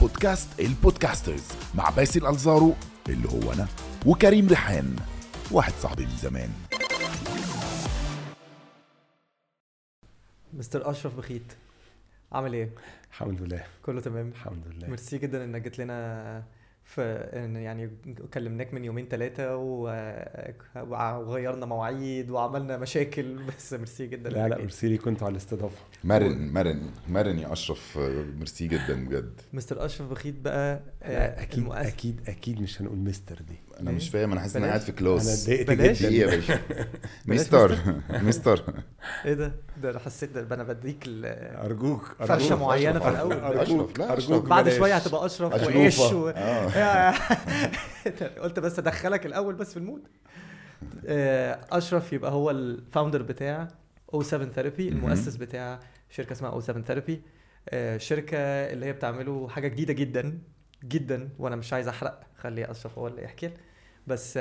بودكاست البودكاسترز مع باسل الزارو اللي هو أنا وكريم ريحان واحد صاحبي من زمان. مستر أشرف بخيت عامل إيه؟ الحمد لله. كله تمام؟ الحمد لله. ميرسي جدا إنك جيت لنا إن يعني كلمناك من يومين ثلاثة وغيرنا مواعيد وعملنا مشاكل بس ميرسي جدا لا لا. ميرسي ليك كنتوا على الاستضافة مرن مرن مرن يا أشرف ميرسي جدا بجد مستر أشرف بخيت بقى آه، أكيد المؤس- أكيد أكيد مش هنقول مستر دي أنا مش فاهم أنا حاسس ان أنا. قاعد في أنا كلاس اتضايقت بلاش. إيه يا باشا مستر مستر إيه ده؟ ده أنا حسيت ده أنا بديك ال- أرجوك فرشة أرجوك. معينة في الأول. ارجوك لا، أرجوك. بعد. شوية هتبقى أشرف. وإيش. قلت بس أدخلك الأول بس في المود. آه، أشرف يبقى هو ال founder بتاع O7 Therapy المؤسس بتاع شركة اسمها O7 Therapy شركة اللي هي بتعمله حاجة جديدة جدا جدا وأنا مش عايز أحرق خلي أشرف هو اللي يحكي بس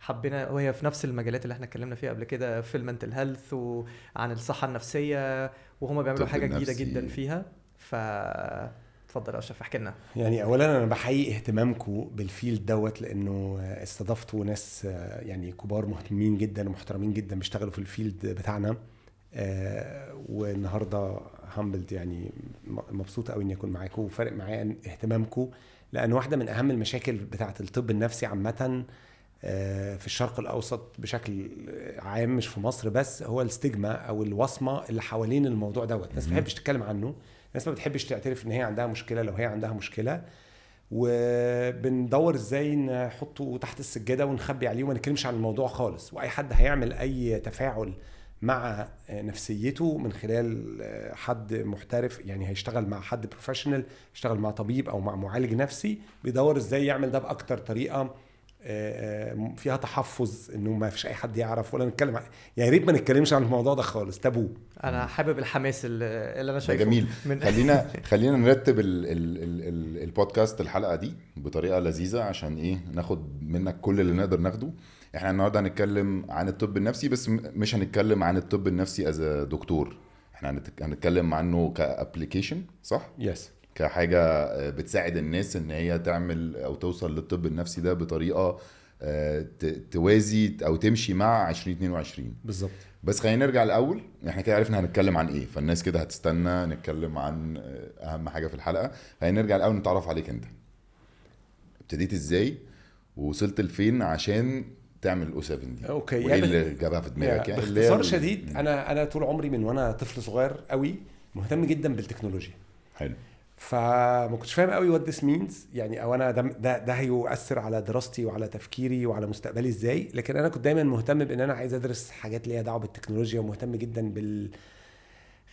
حبينا وهي في نفس المجالات اللي إحنا اتكلمنا فيها قبل كده في ال mental health وعن الصحة النفسية وهما بيعملوا حاجة جديدة. جدا فيها. ف اتفضل يا أشرف احكي لنا. يعني اولا أنا بحيي اهتمامكم بال field دوت لأنه استضفتوا ناس يعني كبار مهتمين جدا ومحترمين جدا بيشتغلوا في ال field بتاعنا. آه، والنهاردة humbled يعني م- مبسوط قوي إني أكون معاكم وفارق معايا اهتمامكم لأن واحدة من أهم المشاكل بتاعة الطب النفسي عامة آه، في الشرق الأوسط بشكل عام مش في مصر بس هو ال stigma أو الوصمة اللي حوالين الموضوع دوت. الناس ما بتحبش تتكلم عنه. الناس ما بتحبش تعترف إن هي عندها مشكلة لو هي عندها مشكلة. وبندور إزاي نحطه تحت السجادة ونخبي عليه وما نتكلمش عن الموضوع خالص. وأي حد هيعمل أي تفاعل مع نفسيته من خلال حد محترف يعني هيشتغل مع حد professional يشتغل مع طبيب أو مع معالج نفسي بيدور إزاي يعمل ده بأكتر طريقة فيها تحفظ إنه ما فيش أي حد يعرف ولا نتكلم عن- يعني يا ريت ما نتكلمش عن الموضوع ده خالص تابو. أنا حابب الحماس اللي أنا ده شايفه. جميل. من خلينا خلينا نرتب ال ال ال ال البودكاست الحلقة دي بطريقة لذيذة عشان إيه ناخد منك كل اللي نقدر ناخده. إحنا النهارده هنتكلم عن الطب النفسي بس مش هنتكلم عن الطب النفسي as دكتور. إحنا هنت- هنتكلم عنه ك application صح؟ yes كحاجة آه، بتساعد الناس إن هي تعمل أو توصل للطب النفسي ده بطريقة آه، توازي أو تمشي مع 2022 بالظبط. بس خلينا نرجع الأول إحنا كده عرفنا هنتكلم عن إيه فالناس كده هتستنى نتكلم عن آه، أهم حاجة في الحلقة. خلينا نرجع الأول نتعرف عليك أنت. ابتديت إزاي؟ ووصلت لفين عشان تعمل ال O7 دي؟ okay وإيه يعني اللي جابها في دماغك؟ يعني باختصار شديد أنا أنا طول عمري من وأنا طفل صغير قوي مهتم جدا بالتكنولوجيا. حلو. فما كنتش فاهم قوي what this means يعني أو أنا ده ده, ده هيؤثر على دراستي وعلى تفكيري وعلى مستقبلي إزاي. لكن أنا كنت دايما مهتم بإن أنا عايز أدرس حاجات ليها دعوة بالتكنولوجيا ومهتم جدا بال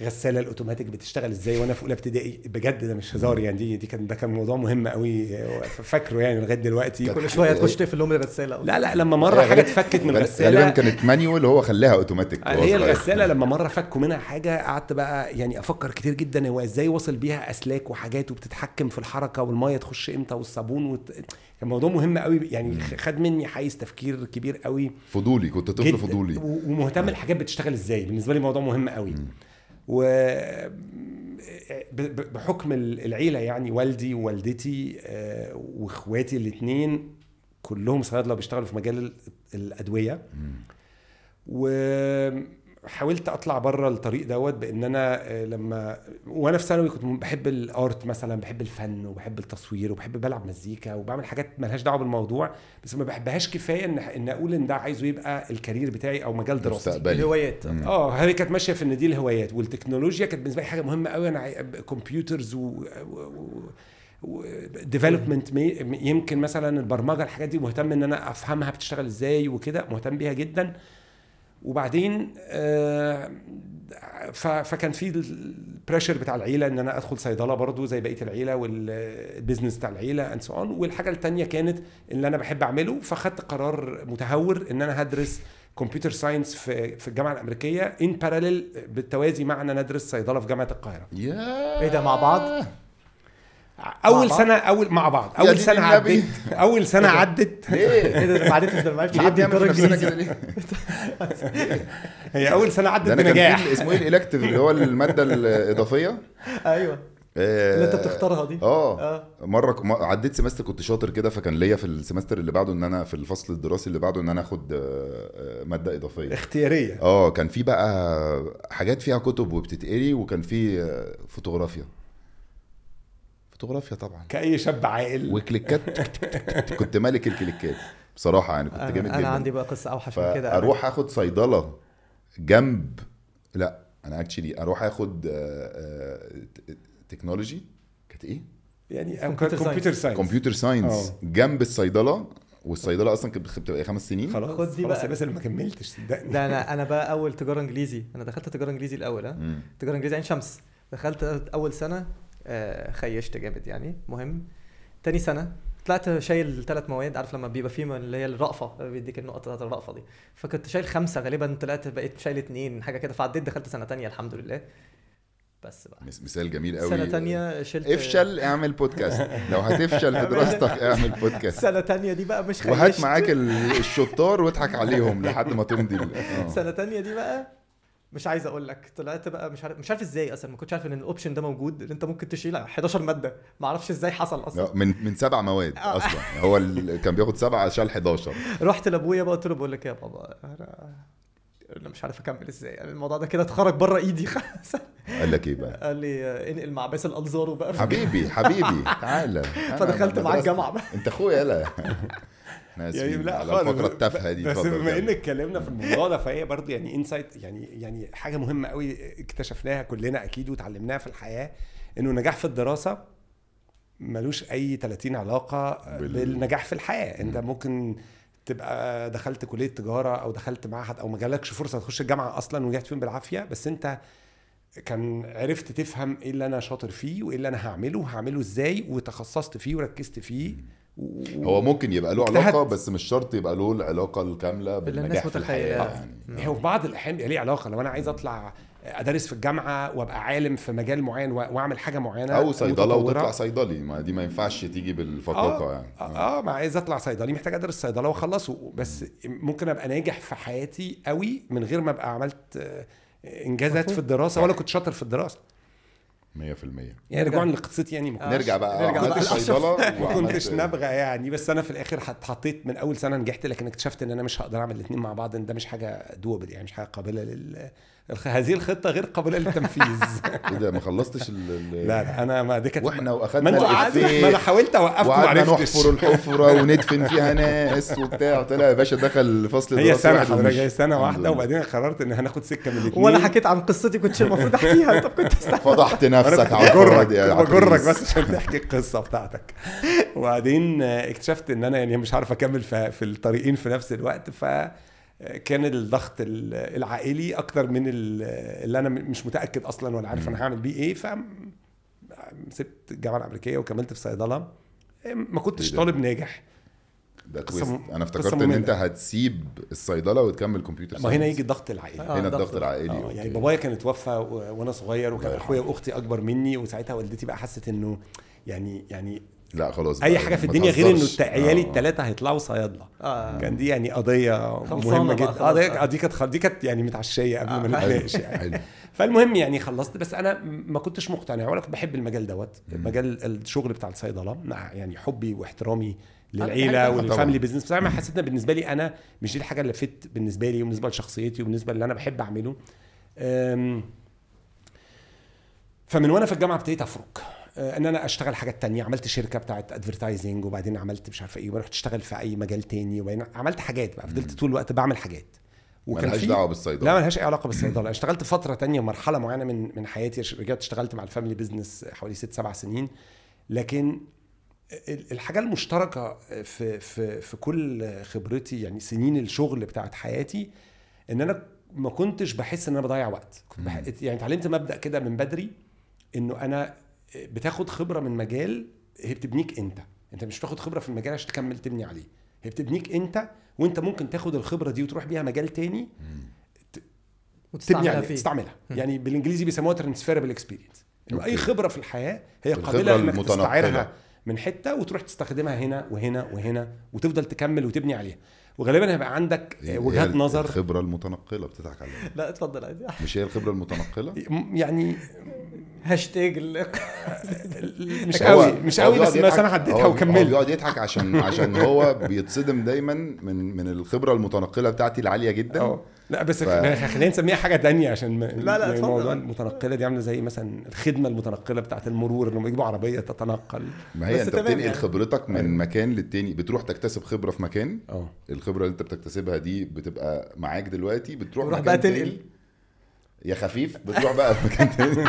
غسالة الأوتوماتيك بتشتغل إزاي؟ وأنا في أولى ابتدائي بجد ده مش هزار يعني دي دي كان ده كان موضوع مهم قوي فاكره يعني لغاية دلوقتي. كل شوية تخش تقفل لهم الرساله لا لا لما مرة حاجة غالباً- اتفكت من غالبا الغسالة. كانت manual هو خلاها اوتوماتيك وهو هي. الغسالة لما مرة فكوا منها حاجة قعدت بقى يعني أفكر كتير جدا هو إزاي وصل بيها أسلاك وحاجات وبتتحكم في الحركة والمية تخش إمتى والصابون وت... كان موضوع مهم قوي يعني خد مني حيز تفكير كبير قوي فضولي كنت طفل. فضولي. ومهتم الحاجات بتشتغل إزاي. بالنسبة لي موضوع مهم قوي و بحكم العيلة يعني والدي ووالدتي آه، واخواتي الاثنين كلهم صيادلة بيشتغلوا في مجال ال- الأدوية. وحاولت أطلع بره الطريق دوت بإن أنا آه، لما وأنا في ثانوي كنت بحب الآرت مثلا بحب الفن وبحب التصوير وبحب بلعب مزيكا وبعمل حاجات ملهاش دعوة بالموضوع بس ما بحبهاش كفاية إن إن أقول إن ده عايزه يبقى ال career بتاعي أو مجال دراستي. مستقبلي. الهوايات. آه هي كانت ماشية في إن دي الهوايات والتكنولوجيا كانت بالنسبة لي حاجة مهمة قوي أنا computers و, و... development يمكن مثلا البرمجة الحاجات دي مهتم إن أنا أفهمها بتشتغل إزاي وكده مهتم بيها جدا. وبعدين آه، فكان في ال pressure بتاع العيلة إن أنا أدخل صيدلة برضو زي بقية العيلة وال business بتاع العيلة and so on والحاجة الثانية كانت اللي أنا بحب أعمله فخدت قرار متهور إن أنا هدرس كمبيوتر ساينس في في الجامعة الأمريكية ان باراليل بالتوازي مع إن أنا أدرس صيدلة في جامعة القاهرة. إيه ده مع بعض؟ أول؟ سنة أول مع بعض. أول سنة. عدت. أول سنة عدت. ليه؟ ما عرفتش ده ما عرفتش ليه في كده ليه؟ هي أول سنة عدت بنجاح. اسمه إيه؟ الإلكتيف اللي هو المادة الإضافية؟ أيوه. اللي أنت بتختارها دي. آه. آه. مرة عديت semester كنت شاطر كده فكان ليا في ال semester اللي بعده إن أنا في الفصل الدراسي اللي بعده إن أنا آخد آه، آه، مادة إضافية. اختيارية. آه كان في بقى حاجات فيها كتب وبتتقري وكان في آه، فوتوغرافيا. فوتوغرافيا طبعا. كأي شاب عاقل. وكليكات. كنت ملك الكليكات. بصراحة يعني كنت جامد أنا, جدا. أنا عندي بقى قصة أوحش من كده. فأروح آخد صيدلة جنب لا أنا actually أروح آخد آه، آه، ت- technology كانت إيه؟ يعني Computer computer science computer science آه. جنب الصيدلة. والصيدلة أصلا كانت بتبقى خمس سنين. خلاص خد دي بقى. بس اللي ما كملتش صدقني. ده أنا أنا بقى أول تجارة إنجليزي. أنا دخلت تجارة إنجليزي الأول ها. تجارة إنجليزي عين شمس. دخلت أول سنة آه، خشيت جامد يعني. مهم. تاني سنة طلعت شايل ثلاث مواد عارف لما بيبقى فيه اللي هي الرأفة بيديك النقط بتاعت الرأفة دي. فكنت شايل خمسة غالبا طلعت بقيت شايل اتنين حاجة كده. فعديت دخلت سنة تانية الحمد لله. بس بقى. مثال جميل قوي. سنة تانية شلت افشل اعمل بودكاست لو هتفشل في دراستك اعمل بودكاست سنة تانية دي بقى مش وهات خيشت. معاك ال- الشطار واضحك عليهم لحد ما تمضي. آه. سنة تانية دي بقى مش عايز أقول لك طلعت بقى مش عارف مش عارف إزاي أصلا ما كنتش عارف إن الاوبشن ده موجود إن أنت ممكن تشيل 11 مادة ما أعرفش إزاي حصل أصلا. لا، من من سبع مواد آه. أصلا. هو ال- كان بياخد سبعة شال 11 رحت لأبويا بقى قلت له بقول لك إيه يا بابا أنا أنا مش عارف أكمل إزاي يعني الموضوع ده كده اتخرج بره إيدي خلاص. قال لك إيه بقى؟ قال لي انقل مع باسل الانظار وبقى في- حبيبي حبيبي تعالى فدخلت معاه الجامعة بقى. أنت أخويا يلا. إحنا يعني آسفين لا على الفقره التافهة دي بس بما. ان اتكلمنا في الموضوع ده فهي برضه يعني insight يعني يعني حاجة مهمة قوي اكتشفناها كلنا أكيد وتعلمناها في الحياة إنه النجاح في الدراسة ملوش أي 30 علاقة بال- بالنجاح في الحياة. أنت ممكن تبقى دخلت كلية تجارة أو دخلت معهد أو ما جالكش فرصة تخش الجامعة أصلا ونجحت فيهم بالعافية بس أنت كان عرفت تفهم إيه اللي أنا شاطر فيه وإيه اللي أنا هعمله وهعمله إزاي وتخصصت فيه وركزت فيه. و... هو ممكن يبقى له واجتهدت. علاقة بس مش شرط يبقى له العلاقة الكاملة باللي بالنجاح في الحياة. يعني. هو في بعض الأحيان بيبقى ليه علاقة. لو أنا عايز أطلع أدرس في الجامعة وأبقى عالم في مجال معين وأعمل حاجة معينة أو صيدلة. وتطلع صيدلي. ما دي ما ينفعش تيجي بالفقاقه آه. يعني. آه. ما عايز أطلع صيدلي. محتاج أدرس صيدلة وأخلصه. بس ممكن أبقى ناجح في حياتي قوي من غير ما أبقى عملت آه، انجازات. في الدراسة ولا كنت شاطر في الدراسة. 100% يعني رجوعا لقصتي يعني ما آه، نرجع بقى. نرجع بقى. لأشرف. صيدلة ما كنتش نابغة يعني. بس أنا في الآخر اتحطيت من أول سنة نجحت لكن اكتشفت إن أنا مش هقدر أعمل الاثنين مع بعض إن ده مش حاجة دوبل يعني مش حاجة قابلة لل هذه الخطة غير قابلة للتنفيذ. إيه ده ما خلصتش ال- لا لا أنا ما دي كانت وإحنا ما واخدنا أنتوا قعدتوا ما أنا حاولت أوقفكم وقعدنا وعرفتش نحفر الحفرة وندفن فيها ناس وبتاع. طلع يا باشا دخل فصل هي سنة حضرتك. هي سنة واحدة. وبعدين قررت إن هناخد سكة من الاثنين وأنا حكيت عن قصتي كنتش المفروض أحكيها. طب كنت فضحت نفسك على بجرك. بس عشان تحكي القصة بتاعتك. وبعدين اكتشفت إن أنا يعني مش عارف أكمل في, في الطريقين في نفس الوقت. ف كان الضغط ال- العائلي أكتر من ال- اللي أنا مش متأكد أصلا ولا عارف أنا هعمل بيه إيه ف سبت الجامعة الامريكيه وكملت في صيدلة ما كنتش إيه؟ طالب ناجح ده م- أنا افتكرت إن. أنت هتسيب الصيدلة وتكمل كمبيوتر ما هنا. يجي الضغط العائلي آه، هنا ضغط. الضغط العائلي أوكي. يعني بابايا كان اتوفى وأنا صغير وكان أخويا. وأختي أكبر مني وساعتها والدتي بقى حست إنه يعني يعني لا خلاص أي حاجة في ما الدنيا غير إنه عيالي آه. الثلاثه هيطلعوا صيادلة آه كان دي يعني قضية مهمة جدا. آه دي- آه، دي كانت دي كانت يعني متعشية قبل ما آه. نتناقش يعني حلو. فالمهم يعني خلصت بس أنا ما كنتش مقتنع ولا كنت بحب المجال دوت مجال الشغل بتاع الصيدلة مع يعني حبي واحترامي دي للعيلة حاجة وللفاميلي طبعاً. بيزنس بس أنا حسيت إن بالنسبة لي أنا مش دي الحاجة اللي fit بالنسبة لي وبالنسبة لشخصيتي وبالنسبة اللي أنا بحب أعمله فمن وأنا في الجامعة ابتديت أفرك آه، إن أنا أشتغل حاجات تانية. عملت شركة بتاعت advertising وبعدين عملت مش عارفة إيه ورحت اشتغل في أي مجال تاني وبعدين عملت حاجات بقى. فضلت طول الوقت بعمل حاجات. ملهاش دعوة بالصيدلة. لا ملهاش أي علاقة بالصيدلة. اشتغلت فترة تانية مرحلة معينة من من حياتي. رجعت اشتغلت مع ال family business حوالي ست سبع سنين. لكن ال- الحاجة المشتركة في في في كل خبرتي يعني سنين الشغل بتاعت حياتي إن أنا ما كنتش بحس إن أنا بضيع وقت. كنت بح... يعني اتعلمت مبدأ كده من بدري إنه أنا بتاخد خبرة من مجال هي بتبنيك انت. انت مش بتاخد خبرة في المجال عشان تكمل تبني عليه. هي بتبنيك انت وانت ممكن تاخد الخبرة دي وتروح بيها مجال تاني تبني وتستعملها عليه فيه. تستعملها. يعني بالانجليزي بيسموها transferable experience إنه أي. خبرة في الحياة هي قابلة إنك. تستعيرها من حتة وتروح تستخدمها هنا وهنا وهنا وتفضل تكمل وتبني عليها. وغالبا هيبقى عندك وجهات نظر. الخبرة المتنقلة بتضحك عليها لا اتفضل عادي. مش هي الخبرة المتنقلة؟ يعني هاشتاج ال- مش قوي مش قوي بس يضحك- أنا هو وكملت. بيقعد يضحك عشان عشان هو بيتصدم دايما من من الخبرة المتنقلة بتاعتي العالية جدا. آه لا بس ف-. خلينا نسميها حاجة تانية عشان ما... لا، يعني اتفضل. موضوع المتنقلة دي عاملة زي مثلا الخدمة المتنقلة بتاعت المرور انهم يجيبوا عربية تتنقل ما هي بس أنت بتنقل يعني. خبرتك من مكان للتاني بتروح تكتسب خبرة في مكان آه الخبرة اللي أنت بتكتسبها دي بتبقى معاك دلوقتي بتروح تروح مكان بقى. تنقل. يا خفيف بتروح بقى في مكان تاني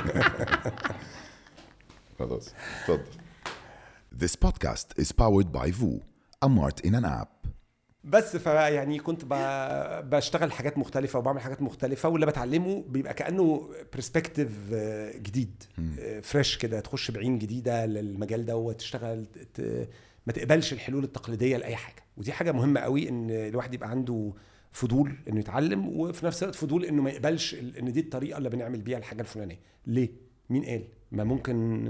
خلاص اتفضل This podcast is powered by VU, smart in an app. بس فيعني كنت. بشتغل حاجات مختلفة وبعمل حاجات مختلفة واللي بتعلمه بيبقى كأنه perspective جديد fresh كده تخش بعين جديدة للمجال ده وتشتغل. ما تقبلش الحلول التقليدية لأي حاجة ودي حاجة مهمة قوي إن الواحد يبقى عنده فضول إنه يتعلم وفي نفس الوقت فضول إنه ما يقبلش إن دي الطريقة اللي بنعمل بيها الحاجة الفلانية ليه مين قال ما ممكن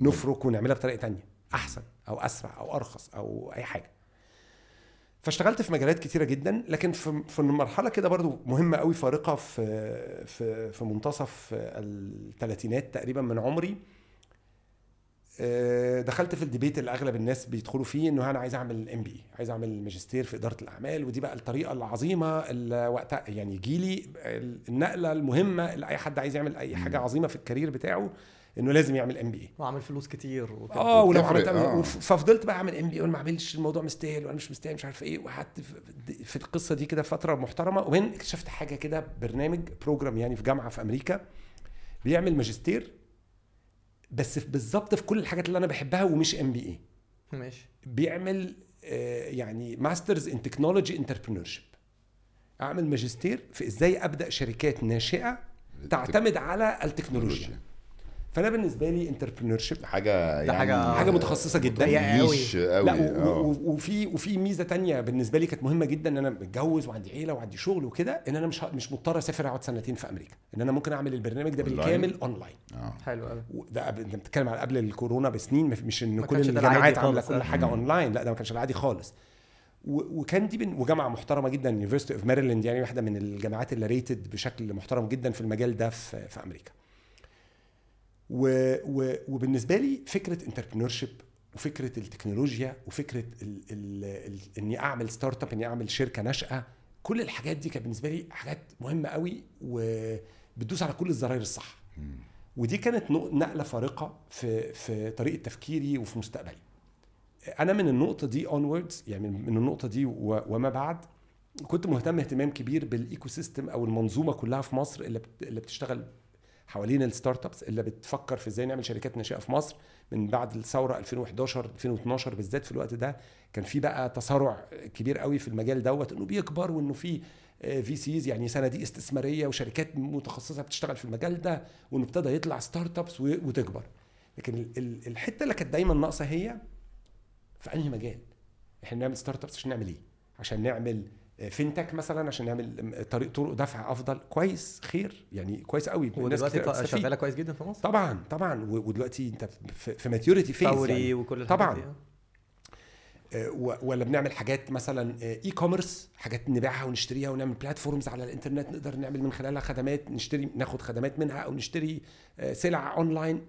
نفكر ونعملها بطريقة تانية أحسن أو أسرع أو أرخص أو أي حاجة فاشتغلت في مجالات كتيرة جدا لكن في في مرحلة كده برضو مهمة قوي فارقة في في في منتصف الثلاثينات تقريبا من عمري. آه، دخلت في ال debate اللي أغلب الناس بيدخلوا فيه إنه أنا عايز أعمل MBA عايز أعمل ماجستير في إدارة الأعمال ودي بقى الطريقة العظيمة اللي وقتها يعني جيلي النقلة المهمة اللي اي حد عايز يعمل أي حاجة عظيمة في ال career بتاعه. انه لازم يعمل MBA ويعمل فلوس كتير وكده. آه ولو عملت آه. ففضلت بقى أعمل MBA وأنا ما اعملش الموضوع مستاهل وأنا مش مستاهل مش عارف إيه وقعدت في- في القصة دي كده فترة محترمة. وبعدين اكتشفت حاجة كده برنامج program يعني في جامعة في أمريكا بيعمل ماجستير بس بالظبط في كل الحاجات اللي أنا بحبها ومش MBA ماشي. بيعمل آه، يعني masters in technology entrepreneurship أعمل ماجستير في إزاي أبدأ شركات ناشئة تعتمد على التكنولوجيا. فأنا بالنسبة لي entrepreneurship حاجة يعني حاجة- حاجة متخصصة جدا قوي. لا آه. وفي وفي ميزة تانية بالنسبة لي كانت مهمة جدا إن أنا متجوز وعندي عيلة وعندي شغل وكده إن أنا مش مش مضطر أسافر أقعد سنتين في أمريكا إن أنا ممكن أعمل البرنامج ده. بالكامل أونلاين آه. حلو قوي ده قبل أنت بتتكلم على قبل الكورونا بسنين مش إن كل الجامعات عاملة كل آه. حاجة. أونلاين لا ده ما كانش العادي خالص وكان دي بن... وجامعة محترمة جدا University of Maryland يعني واحدة من الجامعات اللي rated بشكل محترم جدا في المجال ده في, في أمريكا و... و... وبالنسبة لي فكرة entrepreneurship وفكرة التكنولوجيا وفكرة ال... ال... ال... إني أعمل startup إني أعمل شركة ناشئة كل الحاجات دي كانت بالنسبة لي حاجات مهمة قوي وبتدوس على كل الزراير الصح. ودي كانت نق- نقلة فارقة في في طريقة تفكيري وفي مستقبلي. أنا من النقطة دي onwards يعني من النقطة دي وما بعد كنت مهتم اهتمام كبير بال ecosystem أو المنظومة كلها في مصر اللي بتشتغل حوالين ال startups اللي بتفكر في إزاي نعمل شركات ناشئة في مصر من بعد الثورة 2011 2012 بالذات في الوقت ده كان في بقى تسارع كبير قوي في المجال دوت إنه بيكبر وإنه في VCs يعني صناديق استثمارية وشركات متخصصة بتشتغل في المجال ده وإنه ابتدى يطلع startups وتكبر. لكن ال- ال- الحتة اللي كانت دايما ناقصة هي في أنهي مجال؟ إحنا بنعمل startups عشان نعمل إيه؟ عشان نعمل fintech مثلا عشان نعمل طريق طرق دفع أفضل. كويس خير. يعني كويس قوي. الناس ودلوقتي. شغالة كويس جدا في مصر؟ طبعا طبعا. ودلوقتي انت في- maturity phase فوري وكل الحاجات طبعاً. دي، آه. آه، ولا بنعمل حاجات مثلا e-commerce حاجات نبيعها ونشتريها ونعمل platforms على الإنترنت نقدر نعمل من خلالها خدمات نشتري ناخد خدمات منها أو نشتري آه، سلع اونلاين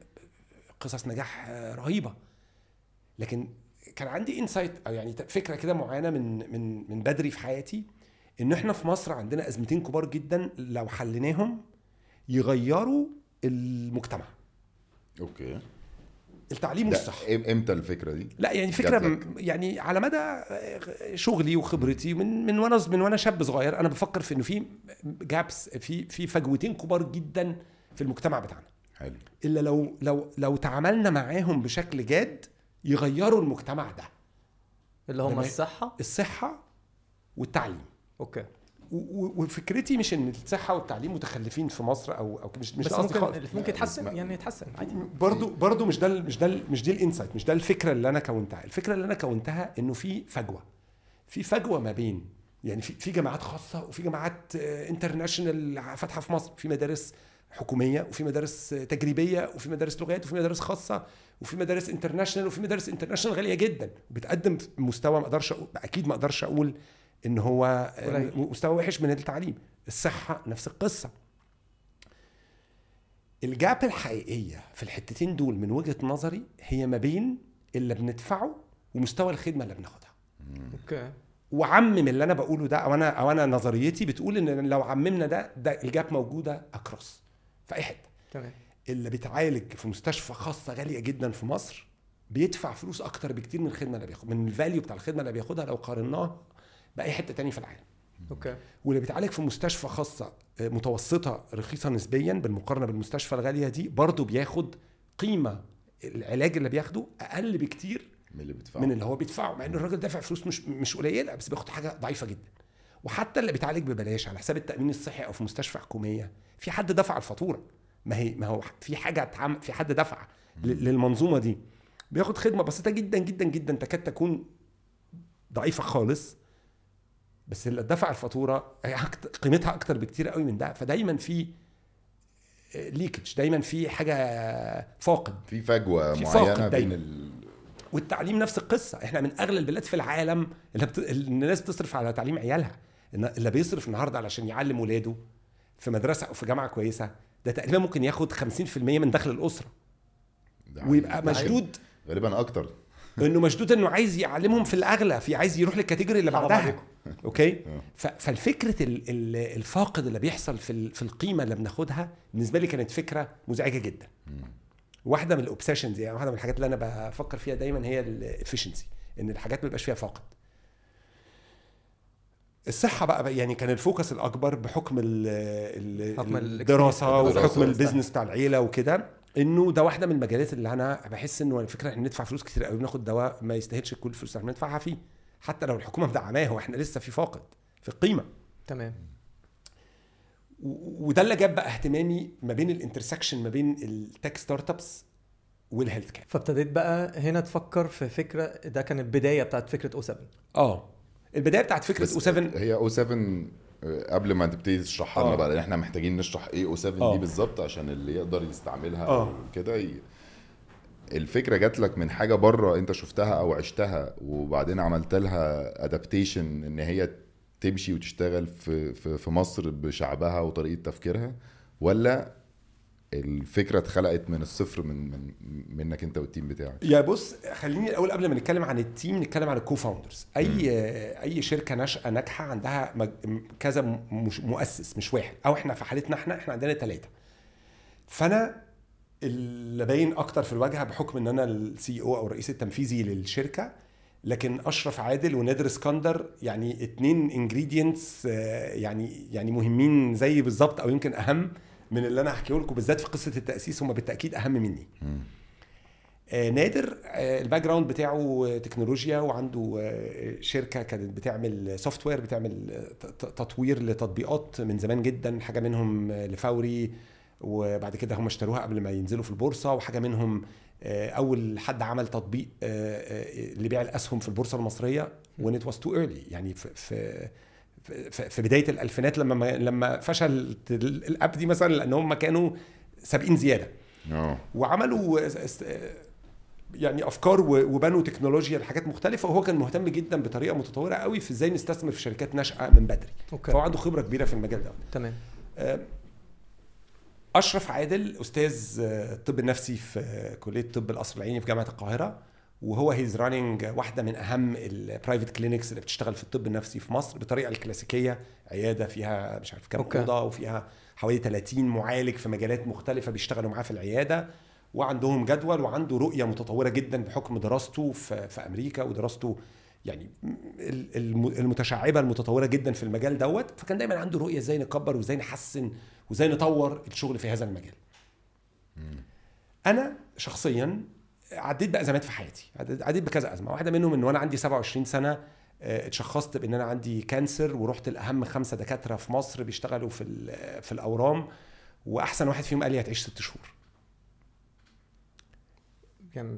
قصص نجاح آه، رهيبة. لكن كان عندي insight أو يعني فكرة كده معينة من من من بدري في حياتي إن إحنا في مصر عندنا أزمتين كبار جدا لو حليناهم يغيروا المجتمع. okay. التعليم والصحه إم- إمتى الفكرة دي؟ لا يعني فكرة يعني على مدى شغلي وخبرتي من من وأنا من وأنا شاب صغير أنا بفكر في إنه في gaps في في فجوتين كبار جدا في المجتمع بتاعنا. حلو. إلا لو لو لو تعاملنا معاهم بشكل جاد يغيروا المجتمع ده. اللي هم الصحة؟ الصحة والتعليم. okay. وفكرتي مش إن الصحة والتعليم متخلفين في مصر أو أو مش مش بس ممكن خالص. ممكن يتحسن يعني يتحسن عادي. برضو برضو مش ده مش ده مش دي ال insight مش ده الفكرة اللي أنا كونتها. الفكرة اللي أنا كونتها إنه في فجوة. في فجوة ما بين يعني في في جامعات خاصة وفي جامعات international فاتحة في مصر في مدارس حكومية وفي مدارس تجريبية وفي مدارس لغات وفي مدارس خاصة وفي مدارس international وفي مدارس international غالية جدا. بتقدم مستوى ما أقدرش أكيد ما أقدرش أقول إن هو. مستوى وحش من التعليم. الصحة نفس القصة. ال gap الحقيقية في الحتتين دول من وجهة نظري هي ما بين اللي بندفعه ومستوى الخدمة اللي بناخدها. Okay. وعمم اللي أنا بقوله ده أو أنا أو أنا نظريتي بتقول إن لو عممنا ده ده ال gap موجودة across في أي حتة. تمام. اللي بيتعالج في مستشفى خاصة غالية جدا في مصر بيدفع فلوس أكتر بكتير من الخدمة اللي بياخد من ال value بتاع الخدمة اللي بياخدها لو قارناه بأي حتة تاني في العالم. Okay. واللي بيتعالج في مستشفى خاصة آه، متوسطة رخيصة نسبيا بالمقارنة بالمستشفى الغالية دي برضه بياخد قيمة العلاج اللي بياخده أقل بكتير من اللي بيدفعه. من اللي هو بيدفعه مع إن الراجل دافع فلوس مش مش قليلة بس بياخد حاجة ضعيفة جدا. وحتى اللي بيتعالج ببلاش على حساب التأمين الصحي أو في مستشفى حكومية في حد دفع الفاتورة. ما هي ما هو في حاجة اتعمل في حد دفع للمنظومة دي. بياخد خدمة بسيطة جدا جدا جدا تكاد تكون ضعيفة خالص بس اللي دفع الفاتورة قيمتها أكتر بكتير قوي من ده. فدايما في leakage دايما في حاجة فاقد. في فجوة في معينة فاقد بين دايما. ال... والتعليم نفس القصة. إحنا من أغلى البلاد في العالم اللي, بت... الناس بتصرف على تعليم عيالها. اللي بيصرف النهارده علشان يعلم ولاده في مدرسة أو في جامعة كويسة ده تقريبا ممكن ياخد 50% من دخل الأسرة. ده ويبقى. مشدود. غالبا أكتر. إنه مشدود إنه عايز يعلمهم في الأغلى في عايز يروح لل category اللي بعدها. Okay؟ آه. فالفكرة ال- ال- الفاقد اللي بيحصل في ال- في القيمة اللي بناخدها بالنسبة لي كانت فكرة مزعجة جدا. واحدة من ال obsessions يعني واحدة من الحاجات اللي أنا بفكر فيها دايما هي ال efficiency إن الحاجات ما يبقاش فيها فاقد. الصحة بقى, بقى يعني كان ال focus الأكبر بحكم ال ال الدراسة صح. ال business بتاع العيلة وكده. إنه ده واحدة من المجالات اللي أنا بحس إنه الفكرة إحنا بندفع فلوس كتير قوي بناخد دواء ما يستاهلش كل الفلوس اللي إحنا بندفعها فيه. حتى لو الحكومة مدعماه وإحنا لسه في فاقد في القيمة تمام. وده اللي جاب بقى اهتمامي ما بين ال intersection ما بين ال tech startups وال healthcare فابتديت بقى هنا تفكر في فكرة ده كان البداية بتاعت فكرة O7 آه. البداية بتاعت فكرة O7 هي O7 قبل ما تبتدي تشرحها لنا آه. بقى لأن إحنا محتاجين نشرح إيه O7 آه. دي بالظبط عشان اللي يقدر يستعملها آه. أو كده ي... الفكرة جات لك من حاجة بره أنت شفتها أو عشتها وبعدين عملت لها adaptation إن هي تمشي وتشتغل في في في مصر بشعبها وطريقة تفكيرها ولا الفكرة اتخلقت من الصفر من من منك انت وال team بتاعك. يا بص خليني الأول قبل ما نتكلم عن ال team نتكلم عن ال co-founders. أي أي شركة ناشئة ناجحة عندها كذا مش مؤسس مش واحد. أو إحنا في حالتنا إحنا إحنا عندنا ثلاثة فأنا اللي باين أكتر في الواجهة بحكم إن أنا ال CEO أو الرئيس التنفيذي للشركة لكن أشرف عادل ونادر اسكندر يعني اتنين ingredients يعني يعني مهمين زي بالظبط أو يمكن أهم من اللي أنا هحكيه لكم بالذات في قصة التأسيس هم بالتأكيد أهم مني. آه، نادر آه، ال background بتاعه تكنولوجيا وعنده آه، شركة كانت بتعمل software بتعمل آه، تطوير لتطبيقات من زمان جدا حاجة منهم آه، لفوري وبعد كده هم اشتروها قبل ما ينزلوا في البورصة وحاجة منهم آه، أول حد عمل تطبيق لبيع الأسهم في البورصة المصرية when it was too early. يعني في في بداية الألفينات لما ما- لما فشل الأب دي مثلا لأن هم كانوا سابقين زيادة. آه. وعملوا يعني أفكار وبنوا تكنولوجيا لحاجات مختلفة وهو كان مهتم جدا بطريقة متطورة قوي في إزاي نستثمر في شركات ناشئة من بدري. أوكي. فهو عنده خبرة كبيرة في المجال ده تمام. آه، أشرف عادل أستاذ آه، الطب النفسي في آه، كلية طب القصر العيني في جامعة القاهرة. وهو he's running واحدة من أهم ال private clinics اللي بتشتغل في الطب النفسي في مصر بالطريقة الكلاسيكية عيادة فيها مش عارف كام. أوضة وفيها حوالي 30 معالج في مجالات مختلفة بيشتغلوا معاه في العيادة وعندهم جدول وعنده رؤية متطورة جدا بحكم دراسته في, في أمريكا ودراسته يعني ال- الم- المتشعبة المتطورة جدا في المجال دوت فكان دايما عنده رؤية إزاي نكبر وإزاي نحسن وإزاي نطور الشغل في هذا المجال أنا شخصيا عديت بازمات في حياتي. عديت بكذا أزمة. واحدة منهم إن وأنا عندي 27 سنة آه، اتشخصت بإن أنا عندي كانسر ورحت لأهم خمسة دكاترة في مصر بيشتغلوا في في الأورام وأحسن واحد فيهم قال لي هتعيش ست شهور. يعني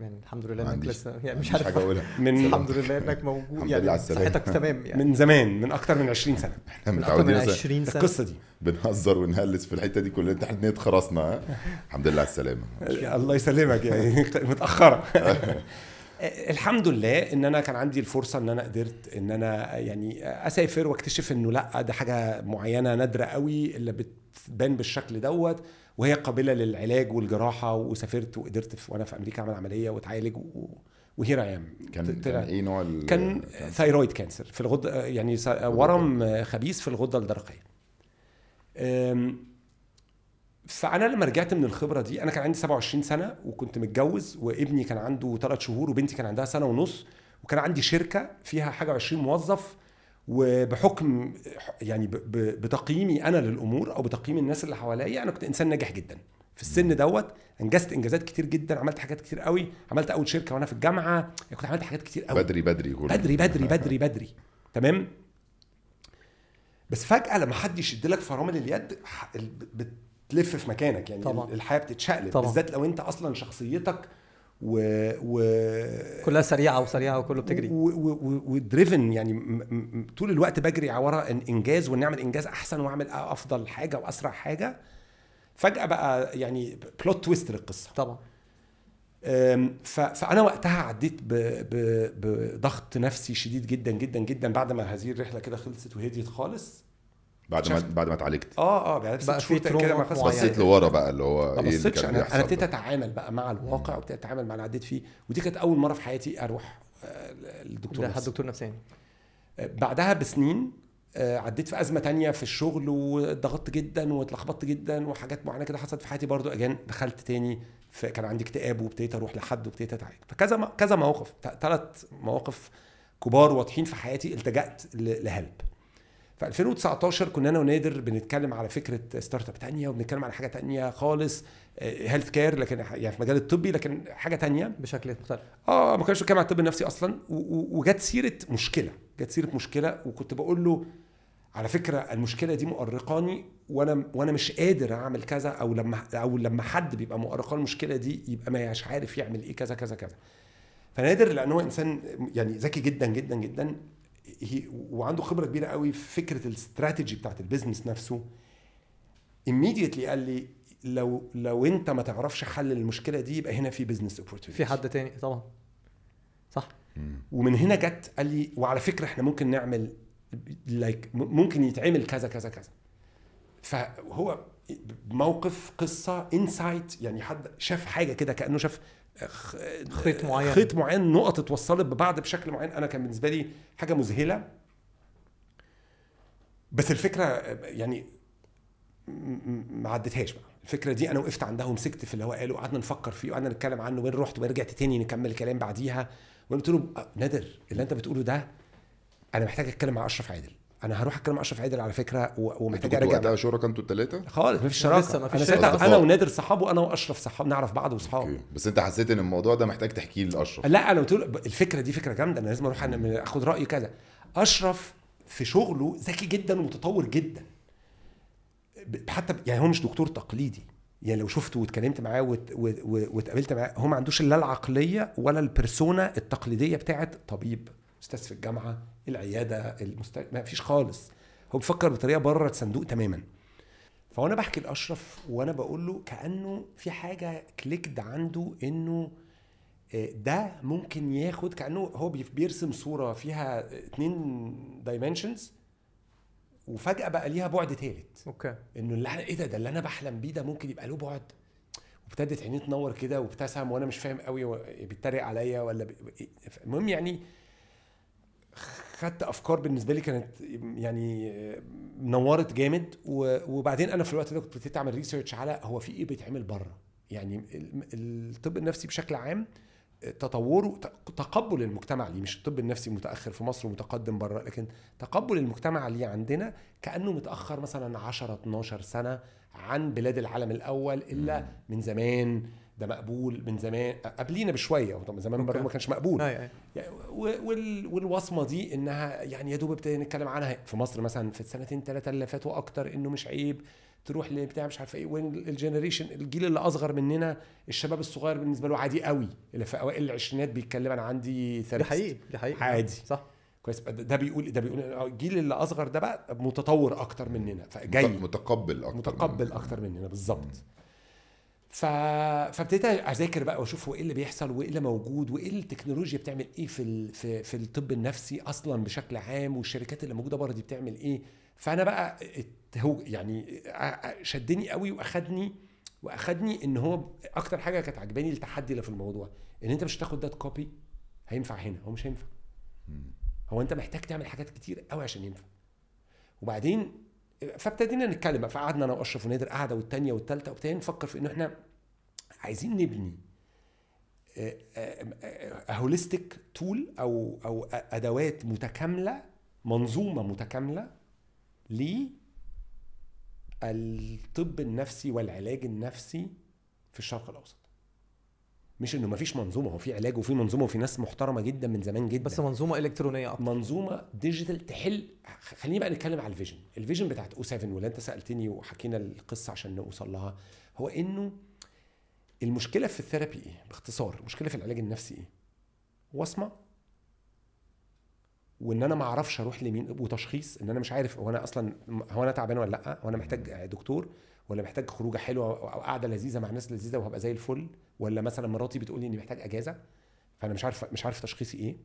يعني الحمد لله إنك لسه يعني مش عارف. حاجة أقولها. من الحمد لله إنك موجود. يعني. صحتك تمام يعني. من زمان من أكتر من 20 سنة. إحنا من أكتر من متعودين أصلاً 20 سنة. القصة دي. بنهزر ونهلس في الحتة دي كلنا. إحنا اتخرسنا ها؟ الحمد لله على السلامة. الله يسلمك يعني. متأخرة. الحمد لله إن أنا كان عندي الفرصة إن أنا قدرت إن أنا يعني أسافر وأكتشف إنه لأ ده حاجة معينة نادرة قوي اللي بتبان بالشكل دوت. وهي قابلة للعلاج والجراحة وسافرت وقدرت في وأنا في أمريكا أعمل عملية واتعالج و... و here I am كان كان إيه نوع ال- كان thyroid cancer في الغده يعني س- ورم خبيث في الغدة الدرقية. فأنا لما رجعت من الخبرة دي أنا كان عندي 27 سنة وكنت متجوز وابني كان عنده 3 شهور وبنتي كان عندها سنة ونص وكان عندي شركة فيها حاجة 20 موظف وبحكم يعني بتقييمي أنا للأمور أو بتقييم الناس اللي حواليا أنا كنت إنسان ناجح جدا. في السن دوت أنجزت إنجازات كتير جدا عملت حاجات كتير قوي. عملت أول شركة وأنا في الجامعة كنت عملت حاجات كتير قوي. بدري بدري كله بدري بدري بدري بدري. تمام؟ بس فجأة لما حد يشد لك فرامل اليد بتلف في مكانك. يعني طبعا. الحياة بتتشقلب. بالذات لو أنت أصلا شخصيتك و و كلها سريعة وسريعة وكله بتجري. ودريفن يعني طول الوقت بجري ورا إنجاز وان اعمل إنجاز أحسن وأعمل أفضل حاجة وأسرع حاجة. فجأة بقى يعني بلوت تويست للقصة. طبعا. فأنا وقتها عديت بضغط نفسي شديد جدا جدا جدا بعد ما هذه الرحلة كده خلصت وهديت خالص. بعد ما. بعد ما اتعالجت آه آه بعد ست بقى في كده ما معينة. بصيت لورا بقى اللي هو ما إيه اللي بصيتش أنا أنا ابتديت. أتعامل بقى مع الواقع وابتديت أتعامل مع اللي عديت فيه ودي كانت أول مرة في حياتي أروح آه، للدكتور ده نفسي. دكتور نفساني آه، بعدها بسنين آه، عديت في أزمة تانية في الشغل واتضغطت جدا واتلخبطت جدا وحاجات معينة كده حصلت في حياتي برضو again دخلت تاني في كان عندي اكتئاب وابتديت أروح لحد وابتديت أتعالج فكذا كذا موقف ثلاث مواقف كبار واضحين في حياتي التجأت ل help في 2019 كنا أنا ونادر بنتكلم على فكرة startup تانية وبنتكلم على حاجة تانية خالص healthcare لكن يعني في المجال الطبي لكن حاجة تانية. بشكل مختلف. آه ما كانش بتكلم عن الطب النفسي أصلا وجت سيرة مشكلة جت سيرة مشكلة وكنت بقول له على فكرة المشكلة دي مؤرقاني وأنا وأنا مش قادر أعمل كذا أو لما أو لما حد بيبقى مؤرقان المشكلة دي يبقى ما مش عارف يعمل إيه كذا كذا كذا. فنادر لأن هو إنسان يعني ذكي جدا جدا جدا. هي وعنده خبرة كبيرة قوي في فكرة الاستراتيجي بتاعت ال business نفسه. Immediately قال لي لو لو انت ما تعرفش حل المشكلة دي يبقى هنا في business opportunity في حد تاني طبعا. صح. ومن هنا جت قال لي وعلى فكرة إحنا ممكن نعمل like ممكن يتعمل كذا كذا كذا. فهو موقف قصة insight يعني حد شاف حاجة كده كأنه شاف خيط معين. خيط معين نقط اتوصلت ببعض بشكل معين. أنا كان بالنسبة لي حاجة مذهلة. بس الفكرة يعني ما عدتهاش بقى. الفكرة دي أنا وقفت عندها ومسكت في اللي هو قاله وقعدنا نفكر فيه وقعدنا نتكلم عنه وين رحت وين رجعت تاني نكمل الكلام بعديها. وقلت له "أه، نادر اللي أنت بتقوله ده أنا محتاج أتكلم مع أشرف عادل. أنا هروح أتكلم مع أشرف عادل على فكرة ومحتاج ارجع وقتها شركاء أنتوا الثلاثه خالص مفيش شراكة. لسه مفيش أنا شراكة. ساعتها أنا. ونادر صحاب وأنا وأشرف صحاب نعرف بعض واصحاب أوكي. بس أنت حسيت إن الموضوع ده محتاج تحكيه لأشرف؟ لا أنا قلت له الفكرة دي فكرة جامدة أنا لازم أروح أخد رأي كذا. أشرف في شغله ذكي جدا ومتطور جدا. ب- حتى يعني هو مش دكتور تقليدي. يعني لو شفته واتكلمت معاه واتقابلت معاه هو ما عندوش لا العقلية ولا البرسونا التقليدية بتاعت طبيب. أستاذ في الجامعة العيادة المست... ما فيش خالص. هو بيفكر بطريقة بره الصندوق تماما. فوأنا بحكي لأشرف وأنا بقول له كأنه في حاجة كليكد عنده إنه آه، ده ممكن ياخد كأنه هو بي- بيرسم صورة فيها اتنين dimensions وفجأة بقى ليها بعد ثالث okay. إنه اللي إيه ده؟ ده اللي أنا بحلم بيه ده ممكن يبقى له بعد. وابتدت عينيه تنور كده وابتسم وأنا مش فاهم قوي بيتريق عليا ولا بي... المهم يعني خدت أفكار بالنسبة لي كانت يعني نورت جامد وبعدين أنا في الوقت ده كنت ابتديت أعمل research على هو في إيه بيتعمل بره. يعني ال- الطب النفسي بشكل عام تطوره تقبل المجتمع ليه. مش الطب النفسي متأخر في مصر ومتقدم بره لكن تقبل المجتمع ليه عندنا كأنه متأخر مثلا 10 12 سنة عن بلاد العالم الأول إلا من زمان. ده مقبول من زمان قبلينا بشوية وطبعا زمان. ما كانش مقبول. يعني وال- والوصمة دي إنها يعني يا دوب ابتدينا نتكلم عنها. في مصر مثلا في السنتين ثلاثة اللي فاتوا أكتر إنه مش عيب تروح لبتاع مش عارف إيه وين ال generation الجيل اللي أصغر مننا الشباب الصغير بالنسبة له عادي قوي. اللي في أوائل العشرينات بيتكلم أنا عندي the therapist حقيقي دي حقيقي عادي. صح. كويس. ده ده بيقول ده بيقول الجيل اللي أصغر ده بقى متطور أكتر مننا فجاي. متقبل أكتر متقبل أكتر مننا بالظبط ف... فابتديت أذاكر بقى وأشوف هو إيه اللي بيحصل وإيه اللي موجود وإيه التكنولوجيا بتعمل إيه في ال... في في الطب النفسي أصلا بشكل عام والشركات اللي موجودة بره دي بتعمل إيه. فأنا بقى هو يعني شدني قوي وأخدني وأخدني إن هو أكتر حاجة كانت عجباني التحدي اللي في الموضوع إن أنت مش هتاخد ده copy هينفع هنا هو مش هينفع. هو أنت محتاج تعمل حاجات كتير قوي عشان ينفع. وبعدين فابتدينا نتكلم بقى فقعدنا أنا وأشرف ونادر قعدة والتانية والتالتة وابتدينا نفكر في انه إحنا عايزين نبني holistic tool أو أو أدوات متكاملة منظومة متكاملة للطب النفسي والعلاج النفسي في الشرق الأوسط. مش إنه مفيش منظومة هو في علاج وفي منظومة وفي ناس محترمة جدا من زمان جدا. بس منظومة إلكترونية أكتر. منظومة digital تحل خليني بقى نتكلم على ال vision. ال vision بتاعت أو 7 واللي أنت سألتني وحكينا القصة عشان نوصل لها هو إنه المشكلة في ال therapy إيه؟ باختصار المشكلة في العلاج النفسي إيه؟ وصمه وإن أنا ما أعرفش أروح لمين وتشخيص إن أنا مش عارف هو أنا أصلا هو أنا تعبان ولا لأ؟ هو أنا محتاج دكتور؟ ولا محتاج خروجة حلوة أو قعده لذيذة مع ناس لذيذة وهبقى زي الفل؟ ولا مثلا مراتي بتقول لي إني محتاج أجازة؟ فأنا مش عارف مش عارف تشخيصي إيه؟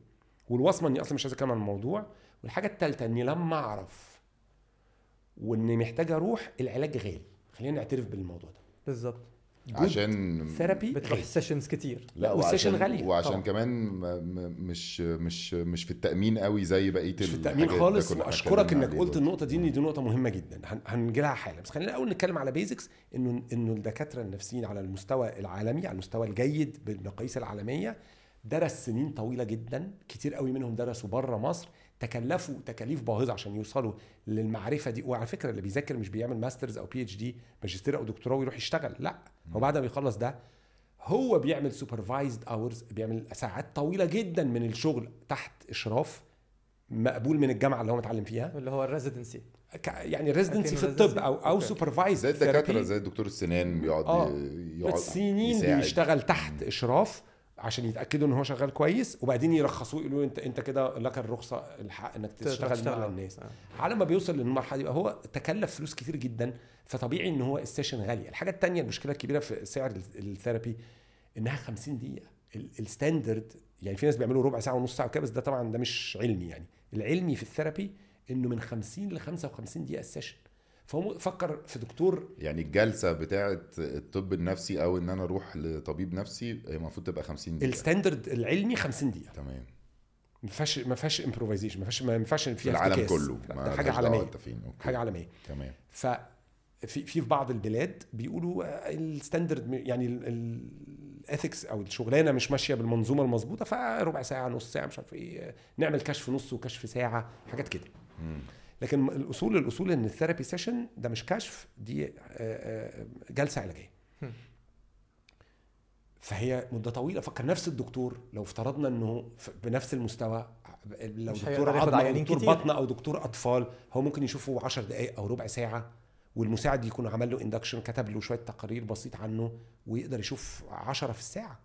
والوصمة إني أصلا مش عايز اتكلم عن الموضوع. والحاجة الثالثه إني لما أعرف وإني محتاج أروح العلاج غالي. خلينا نعترف بالموضوع ده. بالظبط. عشان therapy بتروح sessions كتير. لا، وال session وعشان- غالية وعشان طبعا. كمان مش مش مش في التأمين قوي زي بقية مش في التأمين خالص. وأشكرك إنك قلت. النقطة دي إن دي نقطة مهمة جدا. هن- هنجي لها حالا. بس خلينا الأول نتكلم على basics إنه إنه الدكاترة النفسيين على المستوى العالمي على المستوى الجيد بالمقاييس العالمية درس سنين طويلة جدا. كتير قوي منهم درسوا بره مصر. تكلفوا تكاليف باهظة عشان يوصلوا للمعرفة دي وعلى فكرة اللي بيذاكر مش بيعمل masters أو PhD ماجستير أو دكتوراه ويروح يشتغل لا هو بعد ما يخلص ده هو بيعمل supervised hours بيعمل ساعات طويلة جدا من الشغل تحت إشراف مقبول من الجامعة اللي هو متعلم فيها اللي هو ال residency ك- يعني residency في الطب. أو أو. supervise زي الدكاترة زي الدكتور السنان بيقعد آه. يقعد سنين. بيشتغل تحت إشراف عشان يتأكدوا إن هو شغال كويس وبعدين يرخصوه يقولوا له انت أنت كده لك الرخصة الحق إنك تشتغل مع الناس. على ما بيوصل للمرحلة دي هو تكلف فلوس كتير جدا فطبيعي إن هو ال session غالية. الحاجة الثانية المشكلة الكبيرة في سعر ال- ال therapy إنها 50 دقيقة. ال- ال standard يعني في ناس بيعملوا ربع ساعة ونص ساعة وكده بس ده طبعا ده مش علمي يعني. العلمي في ال therapy إنه من 50 ل 55 دقيقة ال session فهو فكر في دكتور يعني الجلسة بتاعه الطب النفسي أو إن أنا أروح لطبيب نفسي هي المفروض تبقى 50 دقيقة. ال standard العلمي 50 دقيقة. تمام. ما فيهاش ما فيهاش improvisation ما فيهاش ما ينفعش في فيها العالم افتكاس. كله. ما ده حاجة عالمية. okay. حاجة عالمية. تمام. ف في في في بعض البلاد بيقولوا ال standard يعني ال ethics أو الشغلانة مش ماشية بالمنظومة المظبوطة فربع ساعة نص ساعة مش عارف إيه نعمل كشف نص وكشف ساعة حاجات كده. لكن الأصول الأصول إن ال therapy session ده مش كشف دي آه، آه، جلسة علاجية. فهي مدة طويلة. فكر نفس الدكتور لو افترضنا إنه بنفس المستوى لو دكتور عظم أو دكتور. بطن أو دكتور أطفال هو ممكن يشوفه 10 دقائق أو ربع ساعة والمساعد يكون عمل له induction كتب له شوية تقارير بسيط عنه ويقدر يشوف 10 في الساعة.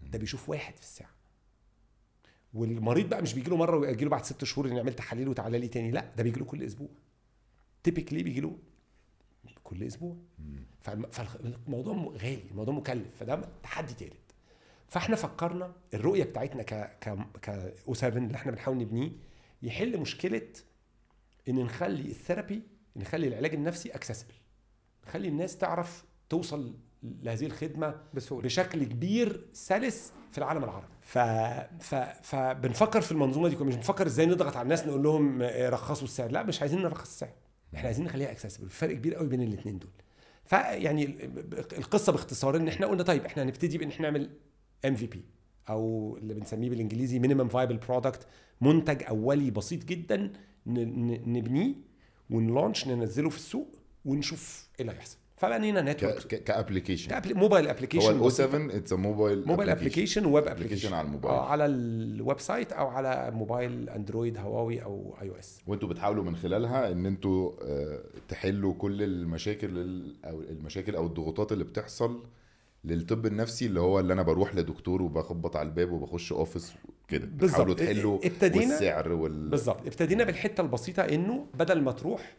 ده بيشوف واحد في الساعة. والمريض بقى مش بيجي له مرة ويجي له بعد ست شهور ان يعمل تحاليل وتعالى لي تاني لا ده بيجي له كل أسبوع. typically بيجي له كل أسبوع. فالم- فالموضوع غالي الموضوع مكلف فده تحدي تالت. فإحنا فكرنا الرؤية بتاعتنا ك ك ك أو 7 اللي إحنا بنحاول نبنيه يحل مشكلة إن نخلي ال therapy نخلي العلاج النفسي accessible نخلي الناس تعرف توصل لهذه الخدمة بسهولة. بشكل كبير سلس في العالم العربي. ف... ف... فبنفكر في المنظومة دي مش بنفكر إزاي نضغط على الناس نقول لهم آه، رخصوا السعر. لا مش عايزين نرخص السعر. إحنا عايزين نخليها accessible فرق كبير قوي بين الاثنين دول. فيعني ال- القصة باختصار إن إحنا قلنا طيب إحنا هنبتدي بإن إحنا نعمل MVP أو اللي بنسميه بالإنجليزي minimum viable product منتج أولي بسيط جدا ن- ن- نبنيه ون launch ننزله في السوق ونشوف إيه اللي هيحصل. فبنينا network ك application. موبايل هو application الاو 7 it's mobile mobile application web application على الموبايل على ال website أو على موبايل اندرويد هواوي أو iOS وانتوا بتحاولوا من خلالها إن أنتوا آه، تحلوا كل المشاكل ال- أو المشاكل أو الضغوطات اللي بتحصل للطب النفسي اللي هو اللي أنا بروح لدكتور وبخبط على الباب وبخش office كده. بتحاولوا تحلوا ابتدينا- والسعر وال بالظبط. ابتدينا بالحتة البسيطة إنه بدل ما تروح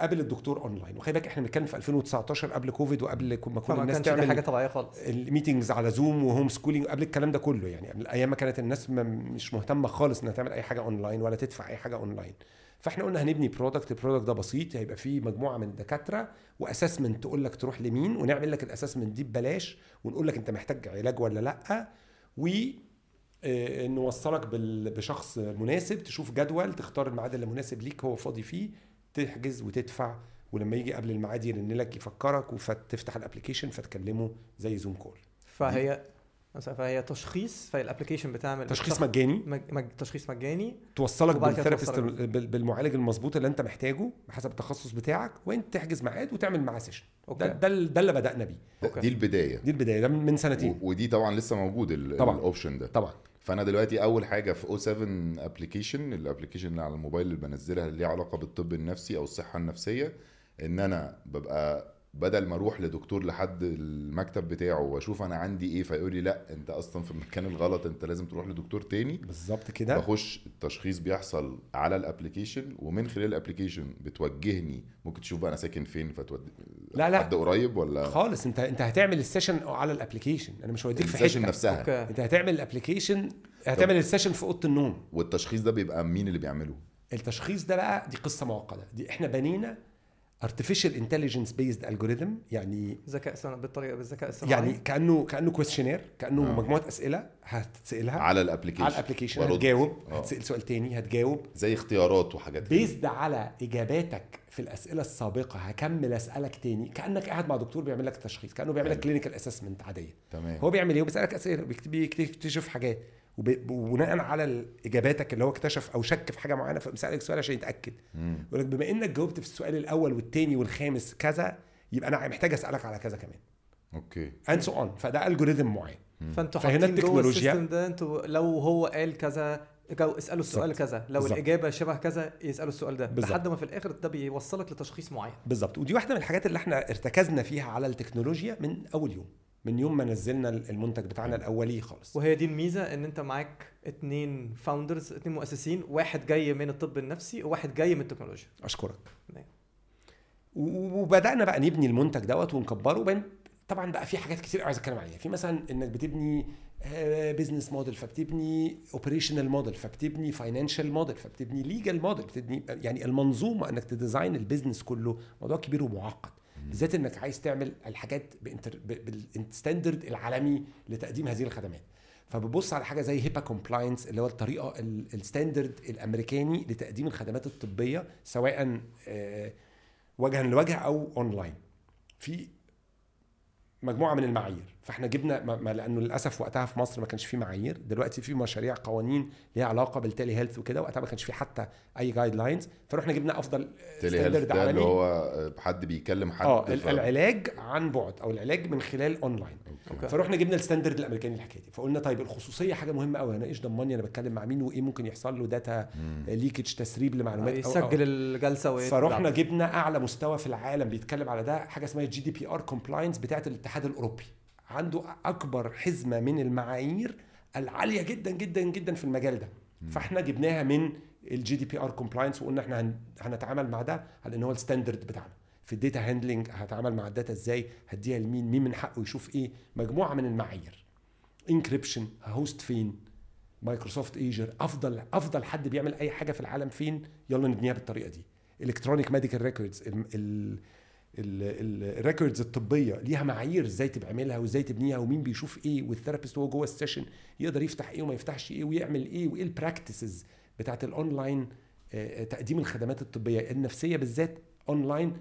قابل الدكتور أونلاين. وخلي بالك إحنا بنتكلم في 2019 قبل كوفيد وقبل ما كل الناس دي حاجة تعمل طبيعية خالص. ال meetings على زوم و homeschooling قبل الكلام ده كله. يعني قبل أيام ما كانت الناس مش مهتمة خالص إنها تعمل أي حاجة أونلاين ولا تدفع أي حاجة أونلاين. فإحنا قلنا هنبني product ال product ده بسيط هيبقى فيه مجموعة من الدكاترة و assessment تقول لك تروح لمين ونعمل لك ال assessment دي ببلاش ونقول لك أنت محتاج علاج ولا لأ و آه، نوصلك بال- بشخص مناسب تشوف جدول تختار الميعاد اللي مناسب ليك هو فاضي فيه تحجز وتدفع ولما يجي قبل الميعاد يرن لك يفكرك فتفتح ال application فتكلمه زي زوم call فهي فهي تشخيص فهي ال application بتعمل تشخيص مجاني. مج... تشخيص مجاني توصلك بال therapist بالمعالج المظبوط اللي انت محتاجه بحسب التخصص بتاعك وانت تحجز ميعاد وتعمل معاه session ده okay. ده, ده اللي بدأنا بيه. دي البداية. دي البداية. ده من من سنتين. و- ودي طبعا لسه موجود. ال option ده. طبعا. فأنا دلوقتي أول حاجة في أو 7 application ال application اللي على الموبايل اللي بنزلها اللي ليها علاقة بالطب النفسي أو الصحة النفسية إن أنا ببقى بدل ما أروح لدكتور لحد المكتب بتاعه واشوف أنا عندي إيه فيقول لي لا انت أصلا في المكان الغلط انت لازم تروح لدكتور تاني. بالظبط كده. بخش التشخيص بيحصل على ال application ومن خلال ال application بتوجهني. ممكن تشوف بقى أنا ساكن فين فتود لا لا. حد قريب ولا؟ خالص. انت انت هتعمل ال session على ال application. أنا مش هوديك في ال session حتة. نفسها. okay. انت هتعمل ال application هتعمل ال session في أوضة النوم. والتشخيص ده بيبقى مين اللي بيعمله؟ التشخيص ده بقى دي قصة معقدة. دي إحنا بنينا artificial intelligence based algorithm يعني ذكاء صناعي بالطريقة بالذكاء الصناعي يعني كانه كأنه questionnaire كأنه آه. مجموعة أسئلة هتسالها على ال application على ال application. هتجاوب آه. هتسأل سؤال تاني هتجاوب زي اختيارات وحاجات. بيزد على إجاباتك في الأسئلة السابقة هكمل أسألك تاني كأنك قاعد مع دكتور بيعمل لك تشخيص كأنه بيعمل لك. clinical assessment عادية تمام هو بيعمل إيه بيسألك أسئلة بيكت- بيكتشف حاجات وبناء على إجاباتك اللي هو اكتشف أو شك في حاجة معينة فبيسألك سؤال عشان يتأكد. يقول لك بما إنك جاوبت في السؤال الأول والثاني والخامس كذا يبقى أنا محتاج أسألك على كذا كمان. okay. and so on فده algorithm معين. فأنتوا فهنا حاطين جوه التكنولوجيا- ال system ده أنتوا لو هو قال كذا جاوب اسألوا السؤال بالظبط. كذا. لو بالظبط. الإجابة شبه كذا يسألوا السؤال ده. بالظبط. لحد ما في الآخر ده بيوصلك لتشخيص معين. بالظبط. ودي واحدة من الحاجات اللي إحنا ارتكزنا فيها على التكنولوجيا من أول يوم. من يوم ما نزلنا المنتج بتاعنا الأولي خالص. وهي دي الميزة إن أنت معاك اتنين founders اتنين مؤسسين واحد جاي من الطب النفسي وواحد جاي من التكنولوجيا. أشكرك. نعم. وبدأنا بقى نبني المنتج دوت ونكبره. طبعا بقى في حاجات كتير قوي عايز أتكلم عليها. في مثلا إنك بتبني business model فبتبني operational model فبتبني financial model فبتبني legal model بتبني يعني المنظومة إنك ت design ال business كله. موضوع كبير ومعقد. بالذات إنك عايز تعمل الحاجات بال standard العالمي لتقديم هذه الخدمات. فببص على حاجة زي HIPAA compliance اللي هو الطريقة ال- ال standard الأمريكاني لتقديم الخدمات الطبية سواء آه، وجها لوجه أو اونلاين في مجموعة من المعايير. فاحنا جبنا ما لأنه للاسف وقتها في مصر ما كانش في معايير دلوقتي في مشاريع قوانين ليها علاقة بال telehealth وكده وقتها ما كانش في حتى أي guidelines فرحنا جبنا أفضل telehealth standard ده اللي هو حد بيكلم حد آه ف- ال- العلاج عن بعد أو العلاج من خلال online okay. فروحنا جبنا ال standard الأمريكاني الحكاية دي. فقلنا طيب الخصوصية حاجة مهمة قوي أنا إيش ضمنّي أنا بتكلم مع مين وإيه ممكن يحصل له data. leakage تسريب لمعلومات أو- أو- يسجل الجلسة ويطلع. فروحنا جبنا أعلى مستوى في العالم بيتكلم على ده حاجة اسمها ال GDPR compliance بتاعة الاتحاد الأوروبي. عنده أكبر حزمة من المعايير العالية جدا جدا جدا في المجال ده. فإحنا جبناها من ال GDPR compliance وقلنا إحنا هن- هنتعامل مع ده على إن هو ال standard بتاعنا. في ال data handling هتعامل مع ال data إزاي؟ هديها لمين؟ مين من حقه يشوف إيه؟ مجموعة من المعايير. encryption host فين؟ Microsoft Azure أفضل أفضل حد بيعمل أي حاجة في العالم فين؟ يلا نبنيها بالطريقة دي. electronic medical records ال records الطبية ليها معايير إزاي تعملها وإزاي تبنيها ومين بيشوف إيه وال therapist وهو جوه ال session يقدر يفتح إيه وما يفتحش إيه ويعمل إيه وإيه ال practices بتاعت الاونلاين تقديم الخدمات الطبية النفسية بالذات اونلاين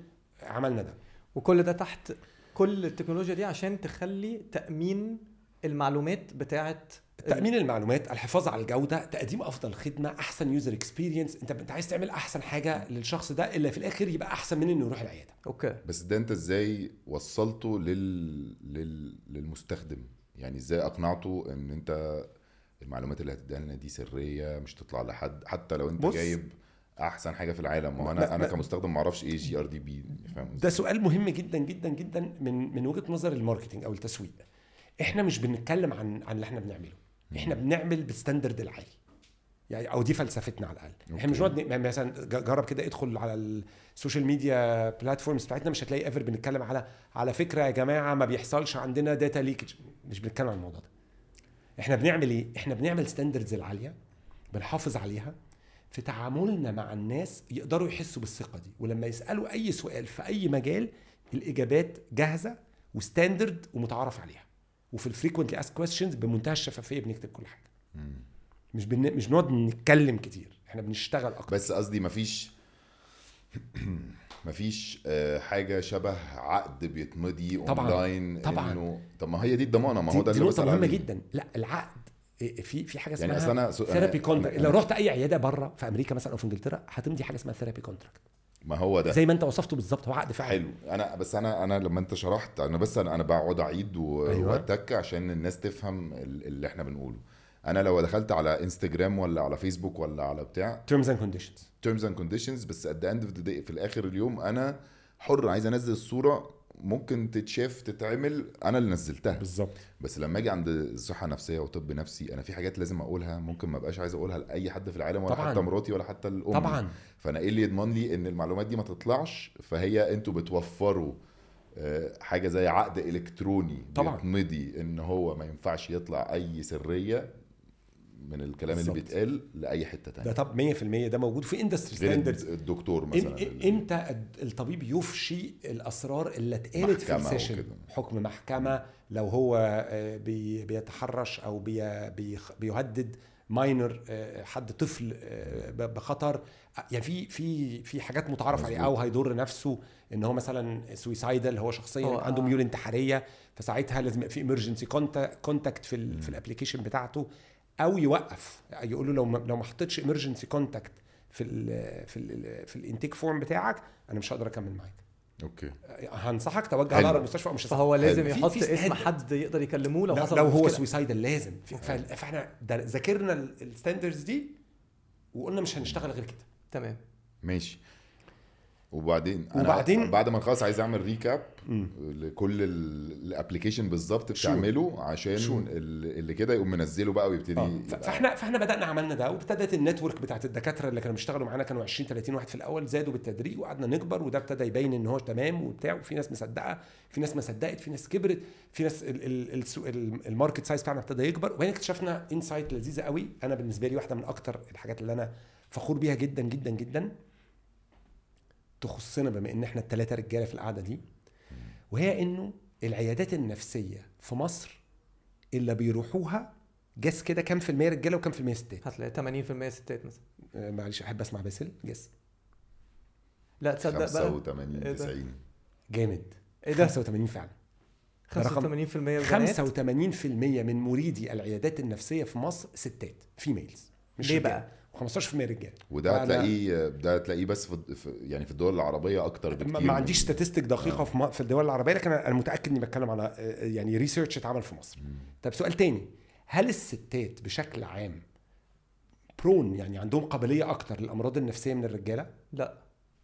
عملنا ده. وكل ده تحت كل التكنولوجيا دي عشان تخلي تأمين المعلومات بتاعة تأمين المعلومات الحفاظ على الجودة تقديم أفضل خدمة أحسن user experience أنت انت عايز تعمل أحسن حاجة للشخص ده اللي في الآخر يبقى أحسن من إنه يروح العيادة. okay. بس ده أنت إزاي وصلته لل... لل... للمستخدم؟ يعني إزاي أقنعته إن أنت المعلومات اللي هتديها لنا دي سرية مش تطلع لحد حتى لو أنت بص. جايب أحسن حاجة في العالم. ما أنا أنا ما- كمستخدم ما أعرفش إيه GRDB فاهم ده سؤال مهم جدا جدا جدا من من وجهة نظر ال marketing أو التسويق. إحنا مش بنتكلم عن عن اللي إحنا بنعمله. إحنا بنعمل بال standard العالي. يعني أو دي فلسفتنا على الأقل. إحنا مش okay. نقعد ن- مثلا جرب كده ادخل على ال social media platforms بتاعتنا مش هتلاقي ever بنتكلم على على فكرة يا جماعة ما بيحصلش عندنا data leakage مش بنتكلم عن الموضوع ده. إحنا بنعمل إيه؟ إحنا بنعمل standards العالية بنحافظ عليها في تعاملنا مع الناس يقدروا يحسوا بالثقة دي. ولما يسألوا أي سؤال في أي مجال الإجابات جاهزة و standard ومتعارف عليها. وفي ال frequently asked questions بمنتهى الشفافية بنكتب كل حاجة. مش بن... مش بنقعد نتكلم كتير إحنا بنشتغل أكتر. بس قصدي مفيش مفيش آه، حاجة شبه عقد بيتمضي اونلاين طبعاً. إنه طب ما هي دي الضمانة ما هو ده اللي نقطة مهمة. جدا. لا العقد إيه، في في حاجة يعني اسمها أنا- therapy contract لو رحت أي عيادة بره في أمريكا مثلا أو في إنجلترا هتمضي حاجة اسمها ثيرابي كونتراكت ما هو ده. زي ما انت وصفته بالظبط هو عقد فعلا. حلو. أنا بس أنا أنا لما أنت شرحت أنا بس أنا, أنا بقعد أعيد و- أيوة. وأتك عشان الناس تفهم ال- اللي إحنا بنقوله. أنا لو دخلت على انستجرام ولا على فيسبوك ولا على بتاع terms and conditions terms and conditions بس at the end of the day في الآخر اليوم أنا حر عايز أنزل الصورة ممكن تتشاف تتعمل أنا اللي نزلتها. بالظبط. بس لما أجي عند الصحة النفسية وطب نفسي أنا في حاجات لازم أقولها ممكن ما أبقاش عايز أقولها لأي حد في العالم ولا طبعاً. حتى مراتي ولا حتى الأم. طبعا. فأنا إيه اللي يضمن لي إن المعلومات دي ما تطلعش؟ فهي أنتوا بتوفروا آه، حاجة زي عقد إلكتروني طبعاً. بيتمضي إن هو ما ينفعش يطلع أي سرية. من الكلام اللي بالظبط. بيتقال لأي حتة ده تانية طب 100% ده موجود في industry standards الدكتور مثلا إم- إمتى الطبيب يفشي الأسرار اللي اتقالت في ال session. حكم محكمة لو هو آه، بي- بيتحرش أو بيهدد minor حد طفل آه، بخطر يعني في في في حاجات متعارف عليها أو. هيضر نفسه إن هو مثلا suicidal هو شخصيا هو- عنده آه. ميول انتحارية فساعتها لازم يبقى في emergency contact في ال في ال application بتاعته أو يوقف. يقول له لو ما لو ما حطيتش emergency contact في ال في ال في ال intake form بتاعك أنا مش هقدر أكمل معاك. okay. هنصحك توجه حلو. على المستشفى أو مش. فهو لازم في- يحط في اسم. حد يقدر يكلموه لو حصل لو هو. suicidal لازم. فإحنا ذاكرنا ال standards دي وقلنا مش هنشتغل غير كده. تمام. ماشي. وبعدين أنا وبعدين- بعد ما نخلص عايز أعمل recap لكل ال application بالظبط. بتعمله عشان شو. ال- اللي كده يقوم منزله بقى ويبتدي آه. فاحنا فاحنا بدأنا عملنا ده وابتدت ال network بتاعت الدكاترة اللي كانوا بيشتغلوا معانا كانوا 20 30 واحد في الأول زادوا بالتدريج وقعدنا نكبر وده ابتدى يبين إن هو تمام وبتاع وفي ناس مصدقة في ناس ما صدقت في ناس كبرت في ناس ال market size بتاعنا ابتدى يكبر وبعدين اكتشفنا insight لذيذة قوي أنا بالنسبة لي واحدة من أكتر الحاجات اللي أنا فخور بيها جدا جدا جدا تخصنا بما إن إحنا الثلاثه رجالة في القعدة دي وهي إنه العيادات النفسية في مصر اللي بيروحوها guess كده كام في المية رجالة وكام في المية ستات؟ هتلاقي 80% ستات مثلا. آه، معلش أحب أسمع باسل guess. لا تصدق بقى. 85 إيه ده؟ 90 جامد. إيه ده؟ 85 فعلا. ده رقم 85% بنات 85% من مريدي العيادات النفسية في مصر ستات females مش ليه رجالة. بقى؟ و15% رجاله وده هتلاقيه ده هتلاقيه بس في في- يعني في الدول العربية أكتر بكتير ما, عنديش statistics دقيقة في, م- في الدول العربية لكن أنا أنا متأكد إني بتكلم على آه، يعني research اتعمل في مصر طب سؤال تاني هل الستات بشكل عام prone يعني عندهم قابلية أكتر للأمراض النفسية من الرجالة لا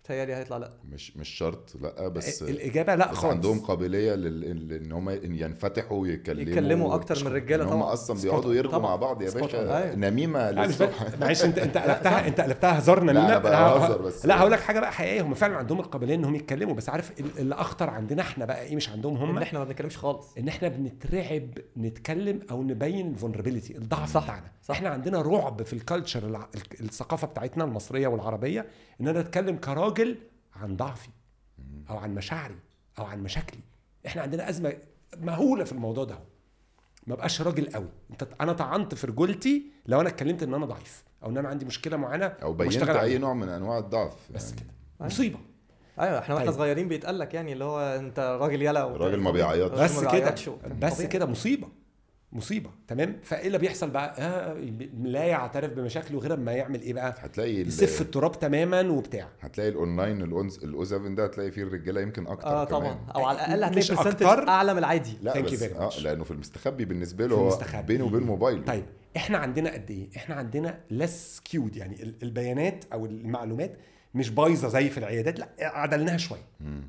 تهيألي هيطلع لأ مش مش شرط لأ بس الإجابة لأ بس خالص عندهم قابلية لل... إن هم ينفتحوا ويتكلموا يتكلموا أكتر من الرجالة هم طبعا. أصلا Spot بيقعدوا. يرغوا. مع بعض يا باشا. أيوة. نميمة لا معلش أنت أنت قلبتها أنت قلبتها هزار لا، نميمه أنا بهزر بس. لا هقول لك حاجة بقى حقيقية هم فعلا عندهم القابلية إنهم يتكلموا بس عارف ال- اللي أخطر عندنا إحنا بقى إيه مش عندهم هم إن إحنا ما بنتكلمش خالص إن إحنا بنترعب نتكلم أو نبين ال vulnerability الضعف بتاعنا صح. إحنا عندنا رعب في ال culture الثقافة بتاعتنا المصرية والعربية إن أنا أتكلم كراجل عن ضعفي أو عن مشاعري أو عن مشاكلي إحنا عندنا أزمة مهولة في الموضوع ده ما بقاش راجل قوي أنت أنا طعنت في رجولتي لو أنا اتكلمت إن أنا ضعيف أو إن أنا عندي مشكلة معينة أو بينت أي. نوع من أنواع الضعف بس يعني كده أيوة. مصيبة أيوه إحنا وإحنا طيب. صغيرين بيتقال لك يعني اللي هو أنت راجل يلا الراجل ما بيعيطش. الراجل بس كده بس. كده مصيبة مصيبة تمام؟ فإيه اللي بيحصل بقى؟ آه لا يعترف بمشاكله غير أما يعمل إيه بقى؟ هتلاقي يسف التراب تماما وبتاع. هتلاقي الاونلاين الاونز الاو 7 ده هتلاقي فيه الرجالة يمكن أكتر آه كمان. طبعا. أو على الأقل هتلاقي percentage. أعلى من العادي. لا Thank you بس very آه much. لأنه في المستخبي بالنسبة له هو المستخبي. بينه وبين موبايله. طيب إحنا عندنا قد إيه؟ إحنا عندنا less skewed يعني ال- البيانات أو المعلومات مش بايظة زي في العيادات لا عدلناها شوية.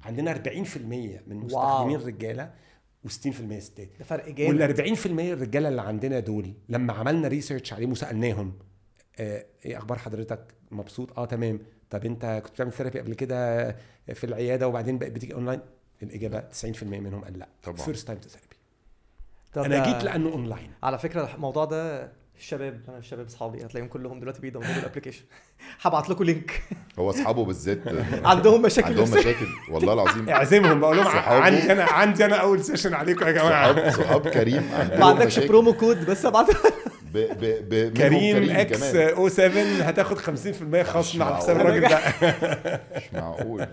عندنا 40% من مستخدمين رجاله و60% ستات. ده فرق جامد. وال 40% الرجالة اللي عندنا دول لما عملنا research عليهم وسألناهم آه إيه أخبار حضرتك؟ مبسوط؟ آه تمام. طب أنت كنت بتعمل therapy قبل كده في العيادة وبعدين بقى بتيجي اونلاين الإجابة 90% منهم قال لا. طبعاً. first time therapy أنا جيت لأنه اونلاين على فكرة الموضوع ده الشباب أنا الشباب أصحابي هتلاقيهم كلهم دلوقتي بي download وا ال application هبعت لكم link هو أصحابه بالذات عندهم مشاكل عندهم. مشاكل والله العظيم اعزمهم بقول لهم. عندي أنا عندي أنا أول session عليكم يا جماعة صحاب صحاب كريم ما عندكش. promo code بس ابعت ب ب ب كريم X. O 7 هتاخد 50% خصم على حساب. الراجل ده مش معقول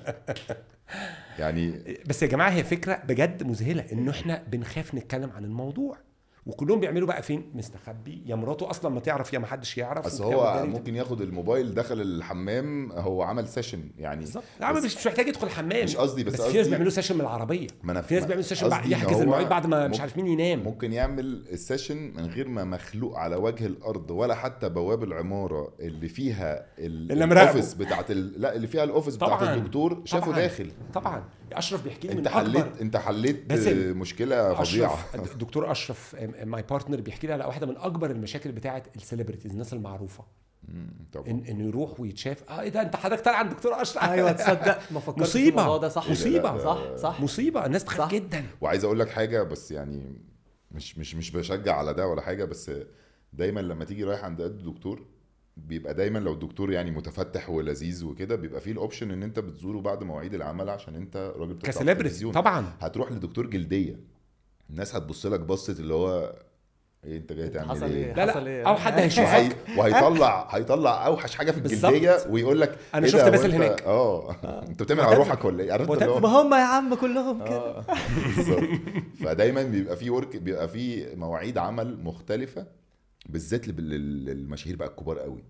يعني بس يا جماعة هي فكرة بجد مذهلة إنه إحنا بنخاف نتكلم عن الموضوع وكلهم بيعملوا بقى فين؟ مستخبي يا مراته أصلا ما تعرف يا ما حدش يعرف وبتاع هو. ممكن ياخد الموبايل دخل الحمام هو عمل session يعني. بالظبط. عم مش محتاج يدخل الحمام. مش قصدي، بس بس في ناس بيعملوا session من العربية. ما أنا- في ناس بيعملوا session بعد يحجز المواعيد بعد ما مش عارف مين ينام. ممكن يعمل ال session من غير ما مخلوق على وجه الأرض ولا حتى بواب العمارة اللي فيها. ال office بتاعت ال... لا اللي فيها ال office بتاعت. الدكتور شافه. داخل. طبعا. أشرف بيحكي لي من انت أكبر. حليت انت حليت مشكلة فظيعة. الدكتور أشرف my partner بيحكي لي على واحدة من أكبر المشاكل بتاعة ال celebrities الناس المعروفة. طبعا. إن إنه يروح ويتشاف. آه إيه ده أنت حضرتك طالع عند دكتور أشرف. أيوه تصدق. ما فكرتش في مصيبة. الموضوع ده. صح. مصيبة. صح صح. مصيبة. الناس بتخاف صح. جدا. وعايز أقول لك حاجة بس يعني مش مش مش بشجع على ده ولا حاجة بس دايما لما تيجي رايح عند الدكتور بيبقى دايما لو الدكتور يعني متفتح ولذيذ وكده بيبقى فيه ال option إن أنت بتزوره بعد مواعيد العمل عشان أنت راجل ك celebrity. طبعا. هتروح لدكتور جلدية. الناس هتبص لك بصه اللي هو إيه أنت جاي تعمل حصل إيه؟ إيه؟ لا لا إيه؟ أو حد وهي... هيشوفك. وهيطلع هيطلع أوحش حاجة في بالظبط. الجلدية ويقول لك أنا إيه شفت باسل وأنت- هناك. آه. أنت بتعمل على روحك ولا إيه؟ عارف انت اللي هو- ما هم يا عم كلهم كده. بالظبط. فدايما بيبقى في ورك بيبقى في مواعيد عمل مختلفة. بالذات لل- لل- للمشاهير بقى الكبار قوي.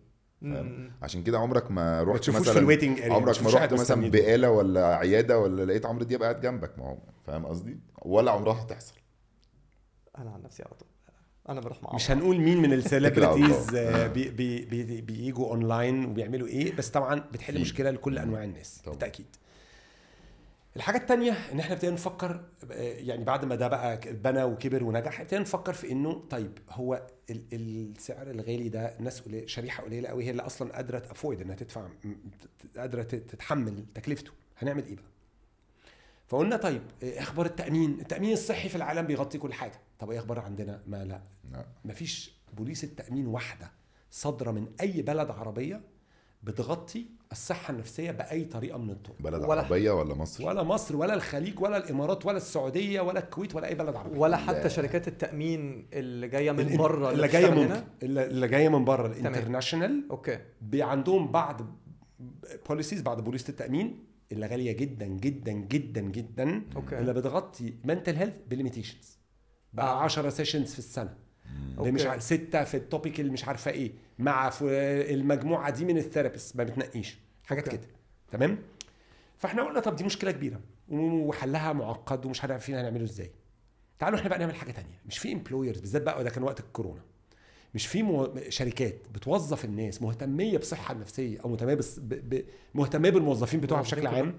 عشان كده عمرك ما رحت في مثلا ال waiting area عمرك ما رحت مثلا بقالة ولا عيادة ولا لقيت عمرو دياب قاعد جنبك ما هو فاهم قصدي ولا عمرها هتحصل أنا عن نفسي على طول أنا بروح مع مش. هنقول مين من على ال celebrities الله. بي بي بي بيجوا اونلاين وبيعملوا إيه بس طبعا بتحل في. مشكلة لكل أنواع الناس. بالتأكيد الحاجة التانية إن إحنا ابتدينا نفكر آه، يعني بعد ما ده بقى بنى وكبر ونجح ابتدينا نفكر في إنه طيب هو ال- السعر الغالي ده الناس قليل شريحة قليلة قوي هي اللي أصلا قادرة ت afford إنها تدفع قادرة تتحمل تكلفته. هنعمل إيه بقى؟ فقلنا طيب إيه أخبار التأمين؟ التأمين الصحي في العالم بيغطي كل حاجة. طب إيه أخبار عندنا؟ ما لا. لا. مفيش بوليس التأمين واحدة صادرة من أي بلد عربية بتغطي الصحة النفسية بأي طريقة من الطرق. بلد ولا- عربية ولا مصر؟ ولا مصر ولا الخليج ولا الإمارات ولا السعودية ولا الكويت ولا أي بلد عربي ولا لا. حتى شركات التأمين اللي جاية من بره اللي جاية من اللي جاية من بره ال international. okay. عندهم بعض policies بعض بوليسه التأمين اللي غالية جدا جدا جدا جدا okay. اللي بتغطي mental health ب limitations بقى آه. 10 sessions في السنة. okay. مش عارف ستة في ال topic اللي مش عارفة إيه. مع المجموعة دي من ال therapist ما بتنقيش. حاجات. كده. تمام؟ فاحنا قلنا طب دي مشكلة كبيرة وحلها معقد ومش عارفين هنعمله إزاي. تعالوا إحنا بقى نعمل حاجة تانية. مش في employers بالذات بقى ده كان وقت الكورونا. مش في مو... شركات بتوظف الناس مهتمية بالصحه النفسيه أو مهتمية بس... ب... ب... مهتمية بالموظفين بتوعها بشكل عام.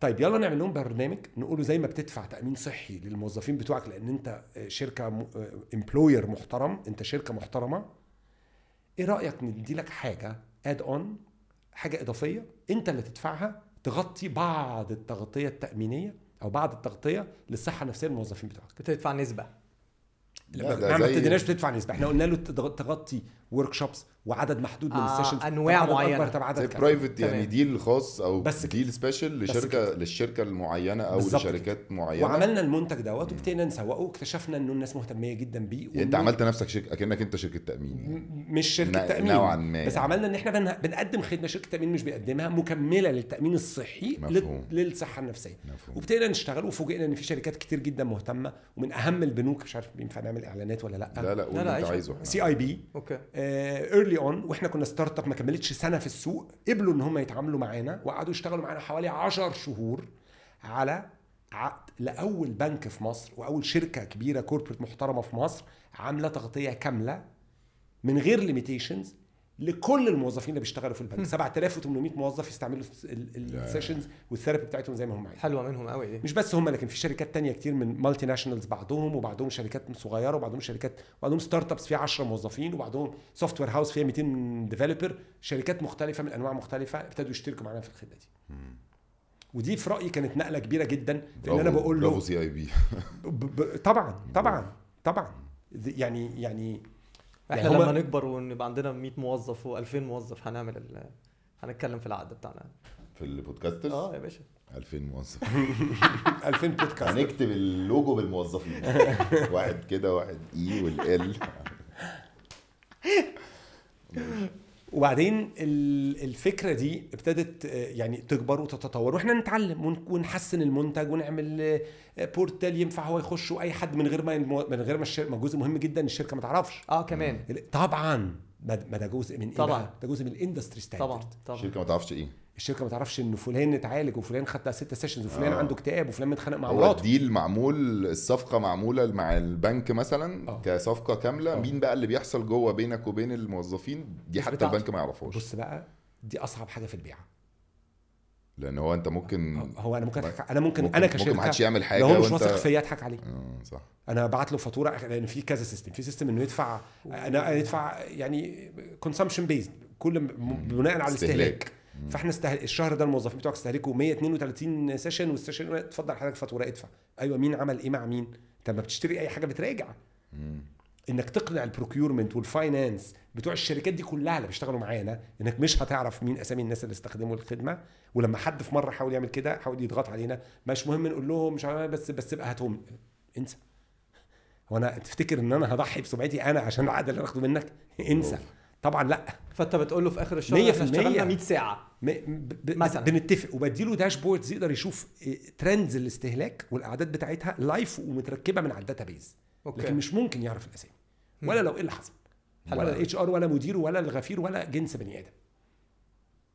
طيب يلا نعمل لهم برنامج نقوله زي ما بتدفع تأمين صحي للموظفين بتوعك لأن أنت شركة employer محترم أنت شركة محترمة. إيه رأيك ندي لك حاجة add-on حاجة إضافية أنت اللي تدفعها تغطي بعض التغطية التأمينية أو بعض التغطية للصحة النفسية للموظفين بتوعك. بتدفع نسبة. لا، ما ابتديناش بتدفع نسبة. إحنا قلنا له تغطي workshops وعدد محدود من آه، ال sessions معينة. اكبر طب عدد. private يعني. deal خاص أو بس بس deal special بس لشركه كده. للشركة المعينة أو لشركات معينة وعملنا المنتج دوت وابتدينا نسوقه واكتشفنا إنه الناس مهتمية جدا بيه يعني أنت عملت نفسك شركه أكنك أنت شركة تأمين يعني. مش شركة تأمين نوعاً ما بس. عملنا إن إحنا بن- بنقدم خدمة شركة تأمين مش بيقدمها مكملة للتأمين الصحي مفهوم. لل- للصحة النفسية مفهوم. وابتدينا نشتغل وفوجئنا إن في شركات كتير جدا مهتمة ومن أهم البنوك مش عارف ينفع نعمل إعلانات ولا لأ لا لا قول لا، اللي أنت عيش. عايزه إحنا. CIB okay early on وإحنا كنا startup ما كملتش سنة في السوق قبلوا إن هم يتعاملوا معانا وقعدوا يشتغلوا معانا حوالي 10 شهور على عقد لأول بنك في مصر وأول شركة كبيرة corporate محترمة في مصر عاملة تغطية كاملة من غير limitations لكل الموظفين اللي بيشتغلوا في البنك. 7800 موظف يستعملوا ال sessions وال therapy بتاعتهم زي ما هم عايزين. حلوة منهم قوي دي. مش بس هم لكن في شركات تانية كتير من multinationals بعضهم وبعضهم شركات صغيرة وبعضهم شركات وبعضهم startups فيها 10 موظفين وبعضهم software house فيها 200 developer شركات مختلفة من أنواع مختلفة ابتدوا يشتركوا معانا في الخدمة دي. ودي في رأيي كانت نقلة كبيرة جدا في إن أنا بقول له CIB طبعا طبعا طبعا. يعني يعني إحنا يعني لما نكبر ونبقى عندنا 100 موظف و2000 موظف هنعمل ال... هنتكلم في العقد بتاعنا. في البودكاسترز؟ آه يا باشا. 2000 موظف. 2000 بودكاست هنكتب اللوجو بالموظفين. واحد كده واحد اي والال وبعدين ال- الفكرة دي ابتدت آه، يعني تكبر وتتطور وإحنا نتعلم ون- ونحسن المنتج ونعمل آه، portal ينفع هو يخش وأي حد من غير ما من غير ما جزء مهم جدا الشركة ما تعرفش. آه كمان. طبعا ما ما ده جزء من إيه طبعاً. ده جزء من ال industry standard طبعا طبعا. الشركة ما تعرفش إيه. الشركة ما تعرفش إن فلان اتعالج وفلان خد ست sessions وفلان آه. عنده اكتئاب وفلان متخانق مع هو مراته. ال deal معمول الصفقة معمولة مع البنك مثلا آه. كصفقة كاملة. آه. مين بقى اللي بيحصل جوه بينك وبين الموظفين؟ دي حتى. البنك ما يعرفوش بص بقى دي أصعب حاجة في البيع لأن هو أنت ممكن هو أنا ممكن أضحك- أنا ممكن, ممكن أنا ممكن كشركة ما حدش يعمل حاجة لو هو مش واثق فيا أضحك عليه. آه صح. أنا بعت له فاتورة لأن في كذا system في system إنه يدفع أنا يدفع يعني consumption based كل بناء على الاستهلاك. فاحنا استهل... الشهر ده الموظفين بتوعك استهلكوا 132 session وال session اتفضل حضرتك فاتوره ادفع أيوه مين عمل إيه مع مين؟ انت لما بتشتري أي حاجة بتراجع. إنك تقنع ال procurement وال finance بتوع الشركات دي كلها اللي بيشتغلوا معانا إنك مش هتعرف مين أسامي الناس اللي استخدموا الخدمة. ولما حد في مرة حاول يعمل كده حاول يضغط علينا. مش مهم نقول لهم مش عارف بس بس ابقى هاتهم. انسى. هو أنا تفتكر إن أنا هضحي بسمعتي أنا عشان العقد اللي اخده منك؟ انسى. طبعا لا. فأنت بتقول له في آخر الشهر 100% إحنا اشتغلنا 100 ساعة. م- ب- مثلاً. بنتفق. وبديله dashboards يقدر يشوف trends الاستهلاك والأعداد بتاعتها live ومتركبة من على ال database okay. لكن مش ممكن يعرف الأسامي. ولا لو إيه اللي حصل. ولا ال HR ولا مديره ولا الغفير ولا جنس بني آدم.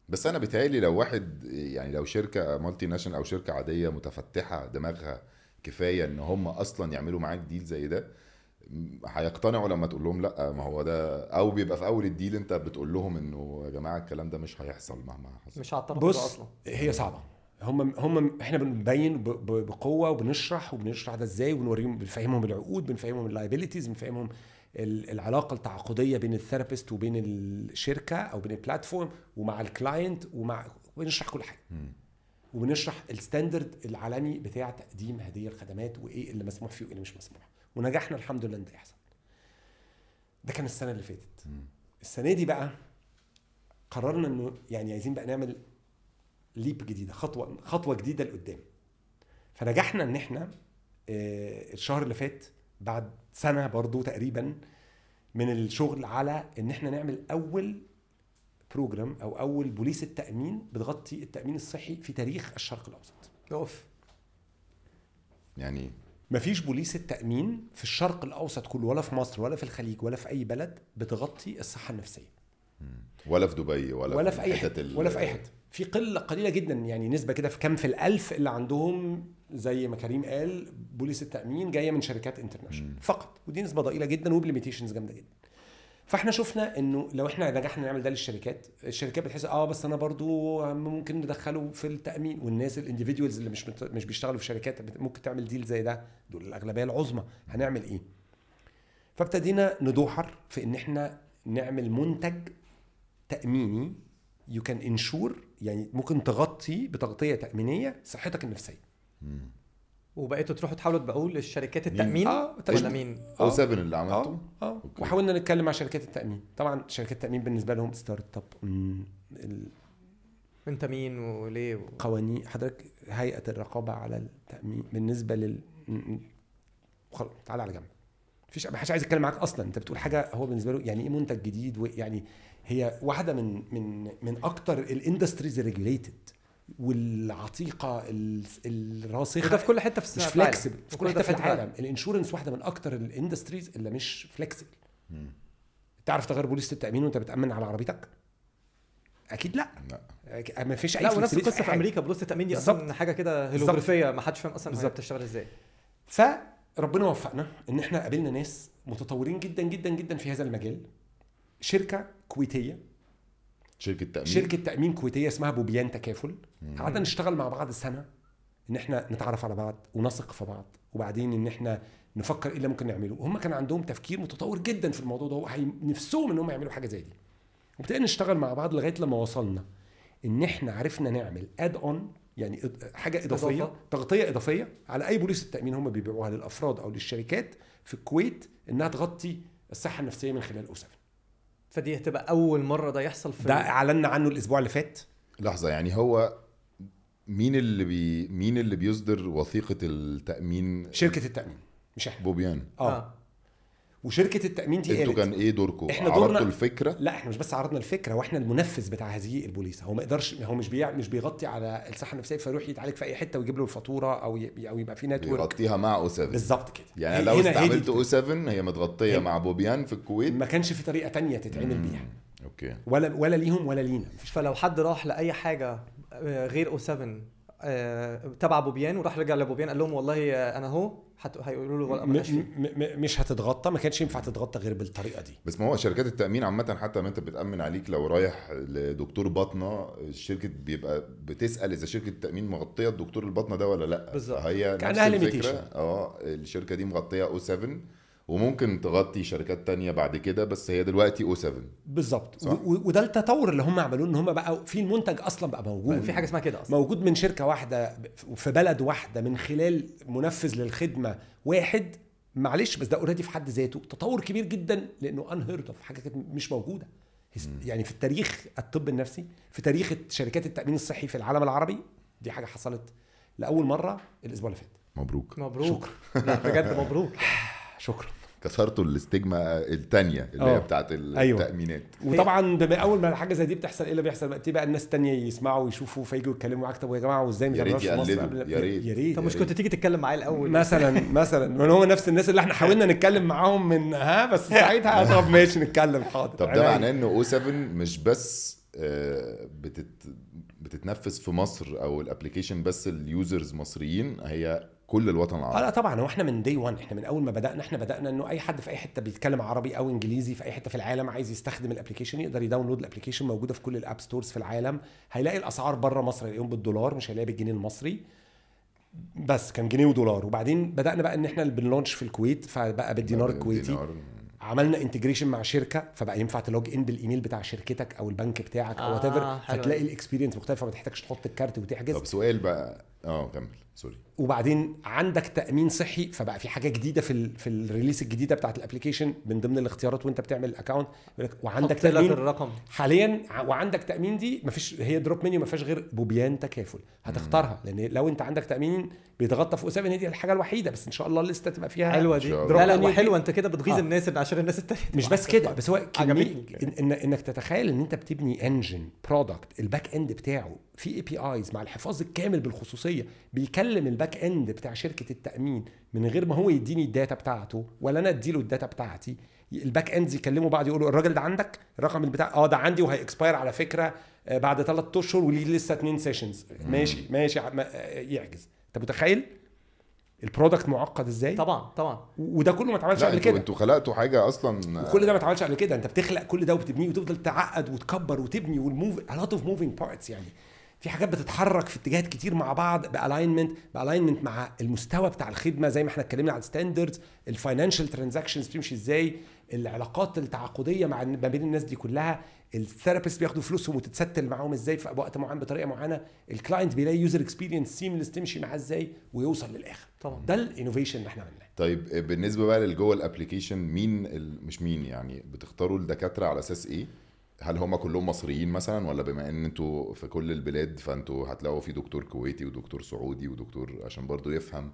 بس أنا بيتهيألي لو واحد يعني لو شركة multinational أو شركة عادية متفتحة دماغها كفاية إن هم أصلا يعملوا معاك deal زي ده هيقتنعوا لما تقول لهم لا ما هو ده أو بيبقى في أول ال deal أنت بتقول لهم إنه يا جماعة الكلام ده مش هيحصل مهما حصل. مش بص أصلا. هي صعبة. هم هم إحنا بنبين بقوة وبنشرح وبنشرح ده إزاي وبنوريهم بنفهمهم العقود بنفهمهم ال liabilities بنفهمهم ال- العلاقة التعاقدية بين ال therapist وبين الشركة أو بين ال platform ومع ال client ومع بنشرح كل حاجة. وبنشرح ال standard العالمي بتاع تقديم هذه الخدمات وإيه اللي مسموح فيه وإيه اللي مش مسموح. ونجحنا الحمد لله إن ده يحصل. ده كان السنة اللي فاتت. السنة دي بقى قررنا إنه يعني عايزين بقى نعمل leap جديدة خطوة خطوة جديدة لقدام. فنجحنا إن إحنا آه، الشهر اللي فات بعد سنة برضو تقريبا من الشغل على إن إحنا نعمل أول بروجرام أو أول بوليس التأمين بتغطي التأمين الصحي في تاريخ الشرق الأوسط. أوف. يعني مفيش بوليس التأمين في الشرق الأوسط كله ولا في مصر ولا في الخليج ولا في أي بلد بتغطي الصحة النفسية. ولا في دبي ولا, ولا في أي الحتت حتة ال- ولا في أي حتة. في قلة قليلة جدا يعني نسبة كده في كام في الألف اللي عندهم زي ما كريم قال بوليس التأمين جاية من شركات international فقط. ودي نسبة ضئيلة جدا وب limitations جامدة جدا. فاحنا شفنا انه لو إحنا نجحنا نعمل ده للشركات الشركات بتحس آه بس أنا برضو ممكن ندخله في التأمين. والناس ال individuals اللي مش مش بيشتغلوا في شركات ممكن تعمل deal زي ده. دول الأغلبية العظمى. هنعمل إيه؟ فابتدينا ندوحر في إن إحنا نعمل منتج تأميني you can insure يعني ممكن تغطي بتغطية تأمينية صحتك النفسية. وبقيتوا تروحوا تحاولوا تبيعوه للشركات مين؟ التأمين؟ آه، ولا تقريباً. مين O7 اللي عملته؟ آه آه. okay. وحاولنا نتكلم مع شركات التأمين. طبعا شركات التأمين بالنسبة لهم startup. مم، انت مين وليه؟ و... القوانين حضرتك هيئة الرقابة على التأمين بالنسبة لل خلاص تعالى على جنب. مفيش ما حدش عايز يتكلم معاك أصلا. أنت بتقول حاجة هو بالنسبة له يعني إيه منتج جديد؟ ويعني هي واحدة من من من أكتر الاندستريز ريجوليتد والعتيقة ال- الراسخة وده في كل حتة في مش السنة-. فلكسبل في كل ده حتة في العالم. الإنشورنس واحدة من أكتر الإندستريز اللي مش فلكسبل. تعرف تغير بوليسة التأمين وأنت بتأمن على عربيتك أكيد لأ لأ ما فيش أي لا ونفس القصة أي في. أمريكا بلوس التأمين دي. أصلا حاجة كده بالظبط. هيلوجرافيه ما حدش فاهم أصلا هي بالظبط. بتشتغل إزاي فربنا وفقنا إن إحنا قابلنا ناس متطورين جدا جدا جدا في هذا المجال شركة كويتية شركة تأمين. شركة تأمين كويتية اسمها بوبيان تكافل. قعدنا نشتغل مع بعض سنة إن إحنا نتعرف على بعض ونثق في بعض وبعدين إن إحنا نفكر إيه اللي ممكن نعمله. وهم كان عندهم تفكير متطور جدا في الموضوع ده وهي- نفسهم إن هم يعملوا حاجة زي دي. وابتدينا نشتغل مع بعض لغاية لما وصلنا إن إحنا عرفنا نعمل add-on يعني حاجة إضافية إضافة. تغطية إضافية على أي بوليس التأمين هم بيبيعوها للأفراد أو للشركات في الكويت إنها تغطي الصحة النفسية من خلال O7 ف فدي هتبقى أول مرة ده يحصل في ده اعلنا عنه الأسبوع اللي فات؟ لحظة يعني هو مين اللي بي مين اللي بيصدر وثيقة التأمين؟ شركة التأمين مش إحنا. بوبيان. آه. وشركة التأمين دي أنتوا قالت كان إيه دوركم إحنا عرضتوا دورنا- الفكرة؟ لا إحنا مش بس عرضنا الفكرة وإحنا المنفذ بتاع هذه البوليسه هو ما يقدرش هو مش بيع مش بيغطي على الصحة النفسية فيروح يتعالج في أي حتة ويجيب له الفاتورة أو ي... أو يبقى في network. بيغطيها مع O7 بالظبط كده. يعني لو استعملت O الفكرة. 7 هي متغطية هي- مع بوبيان في الكويت. ما كانش في طريقة تانية تتعمل بيها. okay. ولا ولا ليهم ولا لينا. فلو حد راح لأي حاجة آه، غير O7 آه، تبع بوبيان وراح رجع لبوبيان قال لهم والله آه، أنا اهو هيقولوا له م... م... م... مش هتتغطى ما كانش ينفع تتغطى غير بالطريقة دي بس ما هو شركات التأمين عامة حتى ما أنت بتأمن عليك لو رايح لدكتور باطنة الشركة بيبقى بتسأل إذا شركة التأمين مغطية الدكتور الباطنة ده ولا لأ بالظبط. كأنها الفكرة limitation. آه الشركة دي مغطية O7 وممكن تغطي شركات تانية بعد كده بس هي دلوقتي O7 بالظبط. صح. و... و... وده التطور اللي هم عملوه إن هم بقى في المنتج أصلا بقى موجود. في حاجة اسمها كده أصلا. موجود من شركة واحدة في بلد واحدة من خلال منفذ للخدمة واحد. معلش بس ده already في حد ذاته. تطور كبير جدا لأنه unheard of حاجة كانت مش موجودة. يعني في التاريخ الطب النفسي في تاريخ شركات التأمين الصحي في العالم العربي دي حاجة حصلت لأول مرة الأسبوع اللي فات. مبروك. مبروك. لا بجد مبروك. شكرا. كسرتوا الاستجمة التانية اللي هي آه. بتاعت أيوة. التأمينات وطبعا بما أول ما حاجة زي دي بتحصل إيه اللي بيحصل بقى بقى الناس التانية يسمعوا ويشوفوا فيجوا يتكلموا معاك طب يا جماعة وازاي ما يا ريت جربناش في مصر قبل- يا ريت. يا ريت طب مش كنت تيجي تتكلم معايا الأول مثلا مثلا من هو نفس الناس اللي إحنا حاولنا نتكلم معاهم من ها بس ساعتها طب ماشي نتكلم حاضر طب ده. معناه ان أو 7 مش بس آه، بتت بتتنفذ في مصر أو ال application بس ال users مصريين هي كل الوطن العربي. لا طبعا هو إحنا من day 1 إحنا من أول ما بدأنا إحنا بدأنا إنه أي حد في أي حتة بيتكلم عربي أو إنجليزي في أي حتة في العالم عايز يستخدم ال application يقدر ي download ال application موجودة في كل ال app stores في العالم. هيلاقي الأسعار بره مصر هيلاقيهم بالدولار مش هيلاقي بالجنيه المصري. بس كان جنيه ودولار. وبعدين بدأنا بقى إن إحنا اللي بن launch في الكويت فبقى بالدينار الكويتي. عملنا integration مع شركة فبقى ينفع ت log in بالإيميل بتاع شركتك أو البنك بتاعك أو آه، whatever فتلاقي. ال experience مختلفة ما تحتاجش تحط الكارت وتحجز. طب سؤال بقى. آه كمل. sorry. وبعدين عندك تأمين صحي فبقى في حاجة جديدة في ال في ال release الجديدة بتاعت ال application من ضمن الاختيارات وانت بتعمل ال account وعندك تأمين الرقم. حاليا وعندك تأمين دي مفيش هي drop menu ما فيهاش غير بوبيان تكافل. هتختارها لأن لو انت عندك تأمين بيتغطى ف O7 هي دي الحاجة الوحيدة بس إن شاء الله لسه تبقى فيها حلوة دي. لا لا وحلوة أنت كده بتغيظ آه. الناس عشان الناس التانية. مش بس كده بس هو عجبتني. إن, إن إنك تتخيل إن أنت بتبني engine product ال back end بتاعه في APIs مع الحفاظ الكامل بالخصوصية بيكلم ال back end بتاع شركة التأمين من غير ما هو يديني ال data بتاعته ولا أنا أديله ال data بتاعتي. ال back ends يكلموا بعض يقولوا الراجل ده عندك؟ الرقم بتاع آه ده عندي وهي expire على فكرة آه، بعد ثلاث أشهر وليه لسه اثنين sessions ماشي ماشي آه، يعجز. أنت متخيل؟ ال product معقد إزاي؟ طبعا طبعا. وده كله ما اتعملش قبل كده. أنتوا خلقتوا حاجة أصلا وكل ده ما اتعملش قبل كده. أنت بتخلق كل ده وبتبنيه وتفضل تعقد وتكبر وتبني وال move a lot of moving parts يعني. في حاجات بتتحرك في اتجاهات كتير مع بعض ب alignment ب alignment مع المستوى بتاع الخدمة زي ما إحنا اتكلمنا على ال standards ال financial transactions بتمشي إزاي العلاقات التعاقدية مع ما بين الناس دي كلها ال therapist بياخدوا فلوسهم وتت settle معاهم إزاي في وقت معين بطريقة معينة ال client بيلاقي user experience seamless تمشي معاه إزاي ويوصل للآخر. طبعا. ده ال innovation اللي إحنا عملناه. طيب بالنسبة بقى للجوه ال application مين. مش مين يعني بتختاروا الدكاترة على أساس إيه؟ هل هم كلهم مصريين مثلا؟ ولا بما إن أنتوا في كل البلاد فانتوا هتلاقوا في دكتور كويتي ودكتور سعودي ودكتور عشان برضو يفهم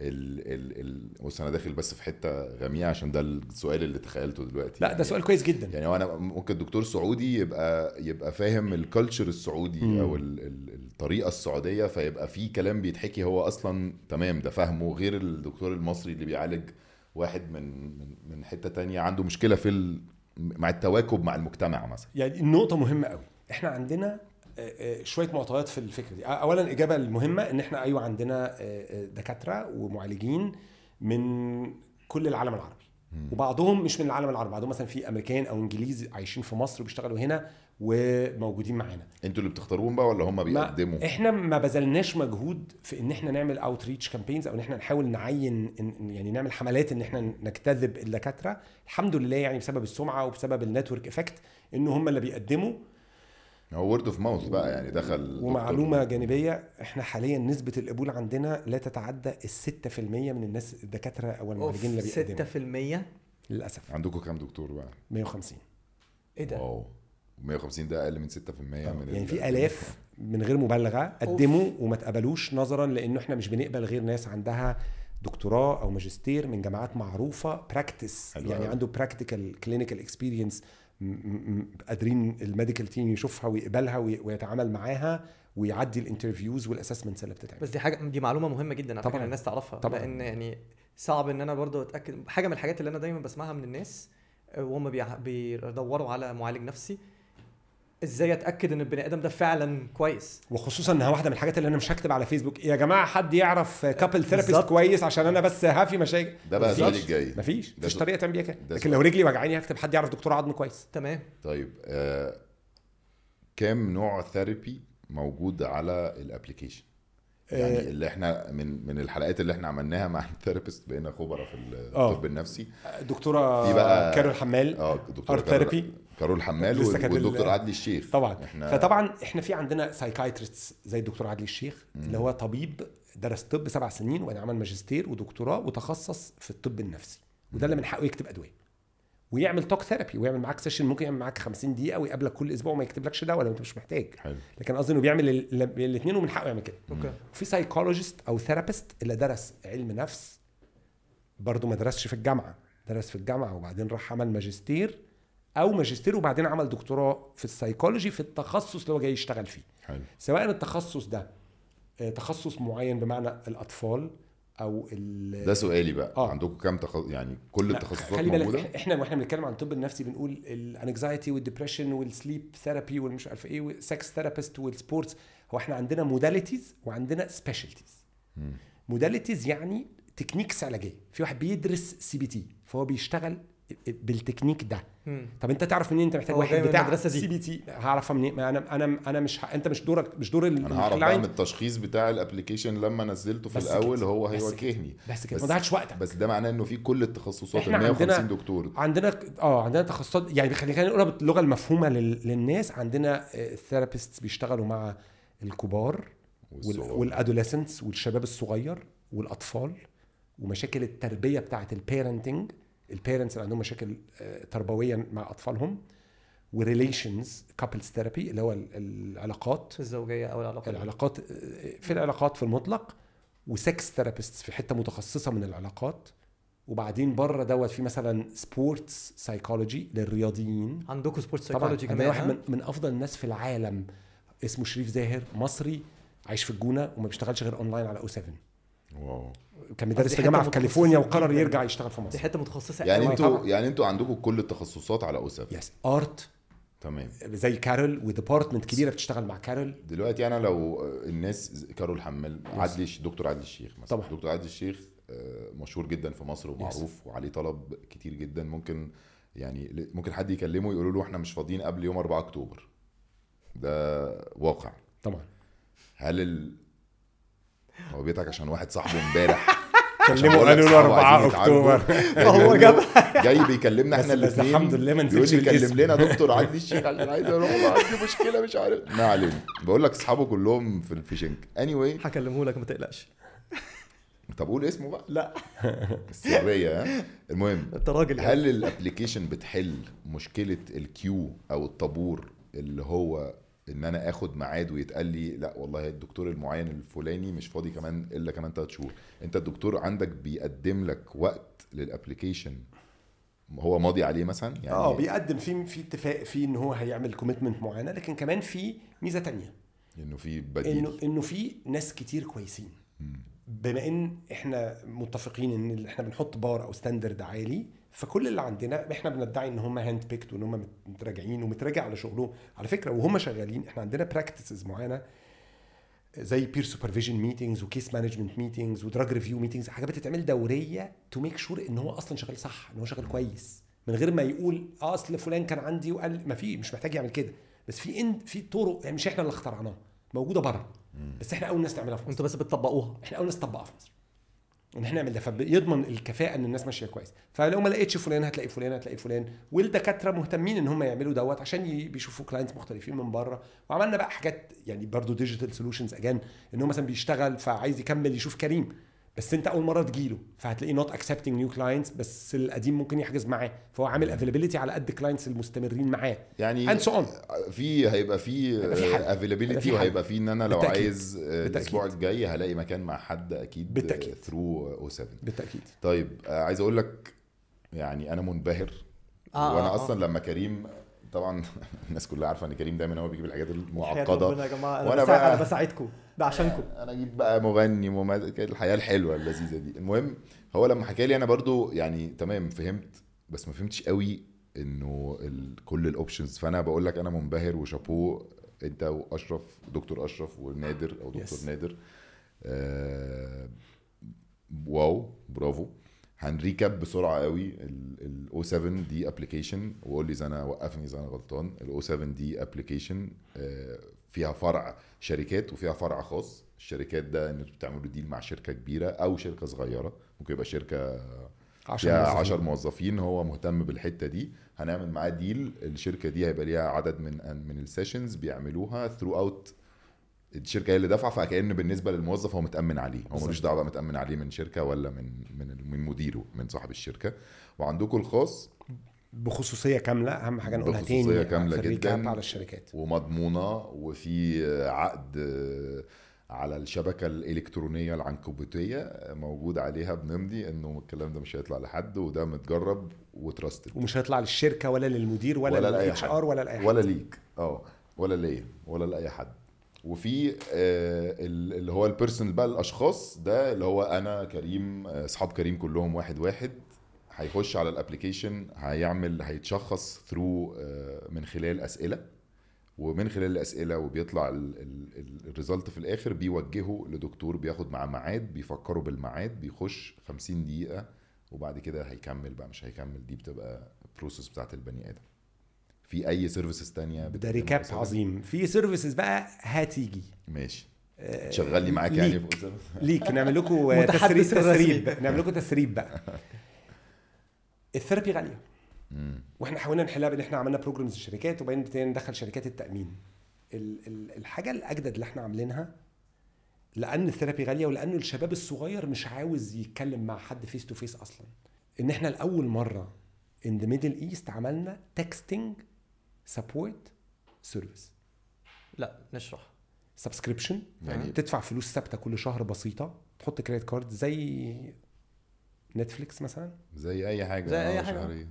ال ال ال بص أنا داخل بس في حتة غميقة عشان ده السؤال اللي تخيلته دلوقتي لا يعني. ده سؤال كويس جدا. يعني هو أنا ممكن دكتور سعودي يبقى يبقى فاهم ال culture السعودي مم. أو ال- ال- الطريقة السعودية فيبقى في كلام بيتحكي هو أصلا تمام ده فاهمه غير الدكتور المصري اللي بيعالج واحد من من من حتة تانية عنده مشكلة في ال... مع التواكب مع المجتمع مثلا. يعني النقطة مهمة قوي. إحنا عندنا آه، آه، شوية معطيات في الفكرة دي. اولا الإجابة المهمة إن إحنا أيوه عندنا آه، دكاترة ومعالجين من كل العالم العربي. وبعضهم مش من العالم العربي بعضهم مثلا في أمريكان أو إنجليز عايشين في مصر وبيشتغلوا هنا وموجودين معانا. أنتوا اللي بتختاروهم بقى ولا هم ما بيقدموا؟ إحنا ما بذلناش مجهود في ان إحنا نعمل outreach campaigns أو ان إحنا نحاول نعين إن- يعني نعمل حملات إن إحنا نجتذب الدكاترة. الحمد لله يعني بسبب السمعة وبسبب ال network effect إن هم اللي بيقدموا. هو word of mouth بقى يعني دخل دكتور- ومعلومة جانبية إحنا حاليا نسبة القبول عندنا لا تتعدى ال 6% من الناس الدكاترة أو المعالجين اللي بيقدموا. 6% للأسف. عندكم كام دكتور بقى؟ 150 إيه ده؟ wow. 150 ده أقل من 6% من يعني في آلاف من غير مبالغة قدموا وما اتقبلوش نظرا لأنه إحنا مش بنقبل غير ناس عندها دكتوراه أو ماجستير من جامعات معروفة practice يعني. عنده practical clinical experience قادرين ال medical team يشوفها ويقبلها وي- ويتعامل معاها ويعدي ال interviews وال assessments اللي بتتعمل بس دي حاجة دي معلومة مهمة جدا على فكرة. الناس تعرفها طبعاً. لأن يعني صعب إن أنا برضو أتأكد حاجة من الحاجات اللي أنا دايما بسمعها من الناس آه، وهم بيدوروا على معالج نفسي إزاي اتاكد ان البني آدم ده فعلا كويس وخصوصا انها واحدة من الحاجات اللي أنا مش هكتب على فيسبوك يا جماعة حد يعرف couple therapist. كويس عشان أنا بس هافي مشاكل ده بقى السؤال. الجاي مفيش مفيش طريقة تعمل بيها كده ده لكن. لو رجلي وجعاني هكتب حد يعرف دكتور عظم كويس تمام طيب آه كام نوع therapy موجود على ال application يعني آه. اللي إحنا من من الحلقات اللي إحنا عملناها مع ال therapist بقينا خبراء في آه. الطب النفسي دكتورة في بقى- كارول حمال آه دكتور art therapy. كارول حمال لسه والدكتور عدلي الشيخ. طبعا. إحنا فطبعا إحنا في عندنا psychiatrist زي الدكتور عادل الشيخ اللي هو طبيب درس طب سبع سنين وبعدين عمل ماجستير ودكتوراه وتخصص في الطب النفسي. وده اللي من حقه يكتب أدوية. ويعمل talk therapy ويعمل معاك session ممكن يعمل معاك 50 دقيقة ويقابلك كل أسبوع وما يكتبلكش دواء لو أنت مش محتاج. حلو. لكن قصدي إنه بيعمل الاثنين ومن حقه يعمل كده. okay. وفي psychologist أو therapist اللي درس علم نفس برضه ما درسش في الجامعة. درس في الجامعة وبعدين راح عمل ماجستير أو ماجستير وبعدين عمل دكتوراه في السايكولوجي في التخصص اللي هو جاي يشتغل فيه. حلو. سواء التخصص ده آه، تخصص معين بمعنى الأطفال أو ال ده سؤالي بقى. آه. عندكم كام تخصص يعني كل التخصصات خلي بالك موجودة؟ إحنا وإحنا بنتكلم عن الطب النفسي بنقول ال anxiety وال depression وال sleep therapy والمش عارف إيه وال sex therapist وال sports هو إحنا عندنا modalities وعندنا specialties. modalities يعني techniques علاجية. في واحد بيدرس CBT فهو بيشتغل بالتكنيك ده. مم. طب انت تعرف منين انت محتاج هو واحد بتاع المدرسة دي. CBT هعرفها منين؟ أنا أنا أنا مش ه... انت مش دورك مش دور ال- أنا هعرف بقى من التشخيص بتاع ال application لما نزلته في الأول كده. هو هيواجهني. بس كده. ما ضيعتش وقتك. بس ده معناه إنه في كل التخصصات إحنا ال 150 عندنا- دكتور. عندنا آه عندنا تخصصات. يعني خلينا نقولها باللغة المفهومة لل... للناس. عندنا therapist بيشتغلوا مع الكبار والصغار. وال adolescents والشباب الصغير والأطفال ومشاكل التربية بتاعة ال parenting ال parents اللي عندهم مشاكل آه، تربويه مع أطفالهم و relations couples therapy اللي هو ال- العلاقات. الزوجية أو العلاقه العلاقات آه، في العلاقات في المطلق و sex therapist في حتة متخصصة من العلاقات. وبعدين بره دوت في مثلا sports psychology للرياضيين. عندكم sport طبعا psychology كمان واحد؟ من, من أفضل الناس في العالم اسمه شريف زاهر مصري عايش في الجونة وما بيشتغلش غير اونلاين على أو 7 واو. كان بيدرس دي في جامعة في كاليفورنيا وقرر. يرجع يشتغل في دي مصر حتة متخصصة. يعني قوي. أنتوا. يعني أنتوا عندكم كل التخصصات على اوسف يس ارت تمام. زي كارول وديبارتمنت كبيرة بتشتغل مع كارول. دلوقتي أنا لو الناس كارول حمال عدلي دكتور عدلي الشيخ مثلا. طبعا. دكتور عدلي الشيخ آه، مشهور جدا في مصر ومعروف وعليه طلب كتير جدا. ممكن يعني ممكن حد يكلمه يقولوا له إحنا مش فاضيين قبل يوم 4 أكتوبر. ده واقع. طبعا. هل ال... هو بيضحك عشان واحد صاحبه امبارح. كلموا لك قالوا له صحابه 4 عايزين يتعالجوا. أكتوبر. هو جاب جاي بيكلمنا إحنا الاثنين الحمد لله ما نزلش لي بالاسم. كلم لنا دكتور عندي الشيخ عشان عايز أروح عندي مشكلة مش عارف. ما علينا. بقول لك أصحابه كلهم في الفيشنج اني anyway. هكلمه لك ما تقلقش. طب قول اسمه بقى. لا. السرية ها؟ المهم انت راجل يعني. هل ال application بتحل مشكلة ال queue أو الطابور اللي هو إن أنا آخد ميعاد ويتقال لي لأ والله الدكتور المعين الفلاني مش فاضي كمان إلا كمان 3 شهور. أنت الدكتور عندك بيقدم لك وقت لل application هو ماضي عليه مثلا؟ يعني آه بيقدم في في اتفاق في إن هو هيعمل commitment معينة لكن كمان في ميزة تانية. إنه في انه بديل. إنه في ناس كتير كويسين. بما إن إحنا متفقين إن إحنا بنحط بار أو standard عالي فكل اللي عندنا إحنا بندّعي ان هم hand picked وان هم متراجعين ومتراجع على شغلهم. على فكرة وهم شغالين إحنا عندنا practices معينة زي peer supervision meetings و case management meetings و drug review meetings حاجات بتتعمل دورية to make sure إن هو أصلا شغال صح إن هو شغال كويس. من غير ما يقول آه أصل فلان كان عندي وقال ما في مش محتاج يعمل كده. بس في إن في طرق يعني مش إحنا اللي اخترعناها موجودة بره. بس إحنا أول ناس نعملها في مصر. أنتوا بس بتطبقوها. إحنا أول ناس نطبقها في مصر. إن إحنا نعمل ده. فبيضمن الكفاءة إن الناس ماشية كويس. فلو ما لقيتش فلان هتلاقي فلان هتلاقي فلان. والدكاترة مهتمين إن هم يعملوا دوت عشان بيشوفوا clients مختلفين من بره. وعملنا بقى حاجات يعني برضو digital solutions again إن هو مثلا بيشتغل فعايز يكمل يشوف كريم. بس انت اول مرة تجيله فهتلاقيه not accepting new clients بس القديم ممكن يحجز معاه فهو عامل availability على قد clients المستمرين معاه يعني so on. في هيبقى في هيبقى في حل. هيبقى availability. وهيبقى في إن أنا لو بالتأكيد. عايز آه،. الأسبوع الجاي هلاقي مكان مع حد أكيد بالتأكيد. through O7 بالتأكيد طيب آه، عايز أقول لك يعني أنا منبهر آه، وأنا آه، أصلا لما كريم طبعا الناس كلها عارفة إن كريم دايما هو بيجيب الحاجات المعقدة يا جماعة وأنا أنا بساعد بقى- أنا بساعدكم ده عشانكم. أنا أجيب بقى مغني ممثل الحياة الحلوة اللذيذة دي. المهم هو لما حكى لي أنا برضو يعني تمام فهمت بس ما فهمتش قوي إنه. كل الاوبشنز فأنا بقول لك أنا منبهر وشابوه أنت وأشرف دكتور أشرف ونادر أو دكتور Yes. نادر. آه... wow برافو. هن recap بسرعة قوي ال O7 دي application وقول لي إذا أنا وقفني إذا أنا غلطان. ال O7 دي application فيها فرع شركات وفيها فرع خاص. الشركات ده إن أنتوا بتعملوا deal مع شركة كبيرة أو شركة صغيرة. ممكن يبقى شركة فيها 10 موظفين هو مهتم بالحتة دي. هنعمل معاه deal الشركة دي هيبقى ليها عدد من من ال sessions بيعملوها throughout الشركة هي اللي دافعة فكأن بالنسبة للموظف هو متأمن عليه. هو ملوش دعوة بقى متأمن عليه من شركة ولا من من من مديره من صاحب الشركة. وعندكم الخاص بخصوصية كاملة أهم حاجة نقولها تاني في ال recap جداً. على الشركات ومضمونة وفي عقد على الشبكة الإلكترونية العنكبوتية موجود عليها بنمضي إنه الكلام ده مش هيطلع لحد وده متجرب و trusted ومش هيطلع للشركة ولا للمدير ولا, لل HR ولا لأي حد ولا ليك آه ولا ليا ولا لأي حد وفي آه، ال- اللي هو ال personal بقى الأشخاص ده اللي هو أنا كريم آه، أصحاب كريم كلهم واحد واحد هيخش على ال application هيعمل هيتشخص through من خلال أسئلة. ومن خلال الأسئلة وبيطلع ال result في الآخر بيوجهه لدكتور بياخد معاه ميعاد بيفكروا بالميعاد بيخش 50 دقيقة وبعد كده هيكمل بقى مش هيكمل. دي بتبقى process بتاعت البني آدم. في أي services تانية ده recap؟ عظيم. في services بقى هتيجي. ماشي. آه، تشغل لي معاك يعني. ليك. نعمل لكم تسريب. تسريب. نعمل لكم تسريب بقى. ال therapy غالية. مم. وإحنا حاولنا نحلها بان إحنا عملنا programs الشركات وبعدين ابتدينا ندخل شركات التأمين. ال- ال- الحاجة الأجدد اللي إحنا عاملينها لأن ال therapy غالية ولأنه الشباب الصغير مش عاوز يتكلم مع حد face to face أصلا. إن إحنا لأول مرة in the Middle East عملنا texting support service لا نشرح. subscription يعني تدفع فلوس ثابتة كل شهر بسيطة تحط credit card زي Netflix مثلا؟ زي أي حاجة زي أي آه، حاجة. شهرية.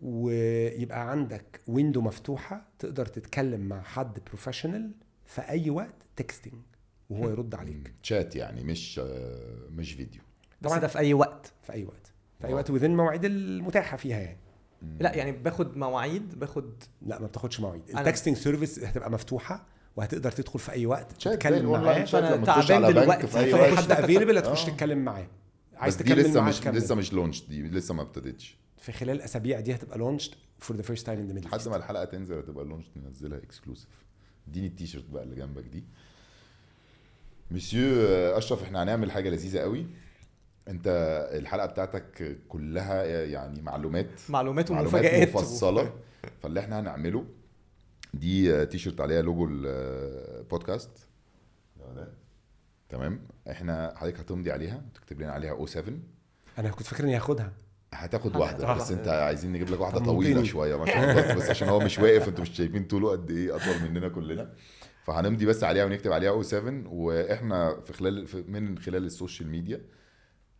ويبقى عندك window مفتوحة تقدر تتكلم مع حد professional في أي وقت texting وهو يرد عليك. شات يعني مش آه، مش فيديو طبعاً. ده في أي وقت. في أي وقت. في أي. وقت وذين المواعيد المتاحة فيها يعني. لا يعني باخد مواعيد باخد لا ما بتاخدش مواعيد. ال texting service هتبقى مفتوحة وهتقدر تدخل في أي وقت تتكلم معاه. تعبان دلوقتي. في أي وقت. حد available هتخش آه. تتكلم معاه. بس عايز دي تكمل لسه مش تكمل. لسه مش launched دي لسه ما ابتدتش. في خلال أسابيع دي هتبقى launched for the first time in the لحد ما الحلقة تنزل هتبقى launched ننزلها exclusive اديني التيشيرت بقى اللي جنبك دي. مسيو أشرف إحنا هنعمل حاجة لذيذة قوي. أنت الحلقة بتاعتك كلها يعني معلومات معلومات معلومات ومفاجآت. مفصلة. فاللي إحنا هنعمله دي تيشيرت عليها لوجو البودكاست تمام؟ إحنا حضرتك هتمضي عليها تكتب لنا عليها أو 7 أنا كنت فاكر إني هاخدها. هتاخد واحدة بس. أنت عايزين نجيب لك واحدة طويلة. شوية ما شاء الله بس عشان هو مش واقف أنتوا مش شايفين طوله قد إيه أطول مننا كلنا. فهنمضي بس عليها ونكتب عليها O7 وإحنا في خلال في من خلال ال social media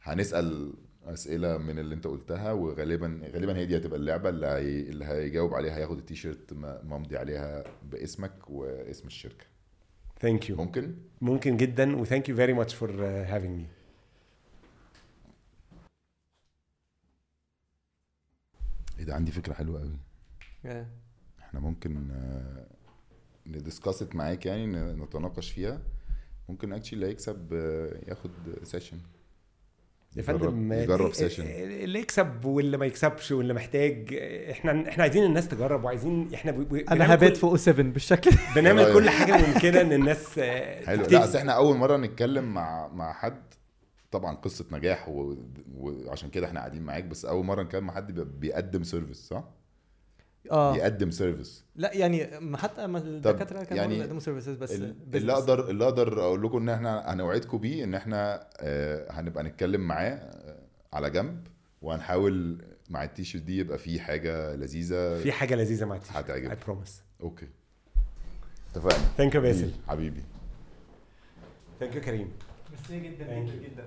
هنسأل أسئلة من اللي أنت قلتها وغالبا غالبا هي دي هتبقى اللعبة اللي هي اللي هيجاوب عليها هياخد التيشيرت ممضي عليها باسمك واسم الشركة. thank you ممكن؟ ممكن جدا و thank you very much for having me إيه ده عندي فكرة حلوة قوي Yeah. إحنا ممكن ندسكاست معاك يعني نتناقش فيها. ممكن اكشلي اللي هيكسب آه، ياخد سيشن يا فندم يجرب سيشن اللي يكسب واللي ما يكسبش واللي محتاج إحنا إحنا عايزين الناس تجرب وعايزين إحنا ب- أنا هبات كل- فوق 7 بالشكل بنعمل؟ كل حاجة ممكنة إن الناس آه، حلو تبتدي. لا أصل إحنا أول مرة نتكلم مع مع حد طبعا قصة نجاح و... وعشان كده إحنا قاعدين معاك بس أول مرة نتكلم مع حد بي- بيقدم service صح؟ آه. بيقدم service لا يعني ما حتى ما الدكاترة كانوا يعني بيقدموا services بس. اللي أقدر اللي أقدر أقول لكم إن إحنا هنوعدكم بيه إن إحنا آه، هنبقى نتكلم معاه آه، على جنب وهنحاول مع التيشيرت دي يبقى فيه حاجة لذيذة. في حاجة لذيذة مع التيشيرت هتعجبك. I promise okay. اتفقنا؟ thank you باسل. حبيبي. ثانك يو كريم. ميرسي جدا Thank you. جدا.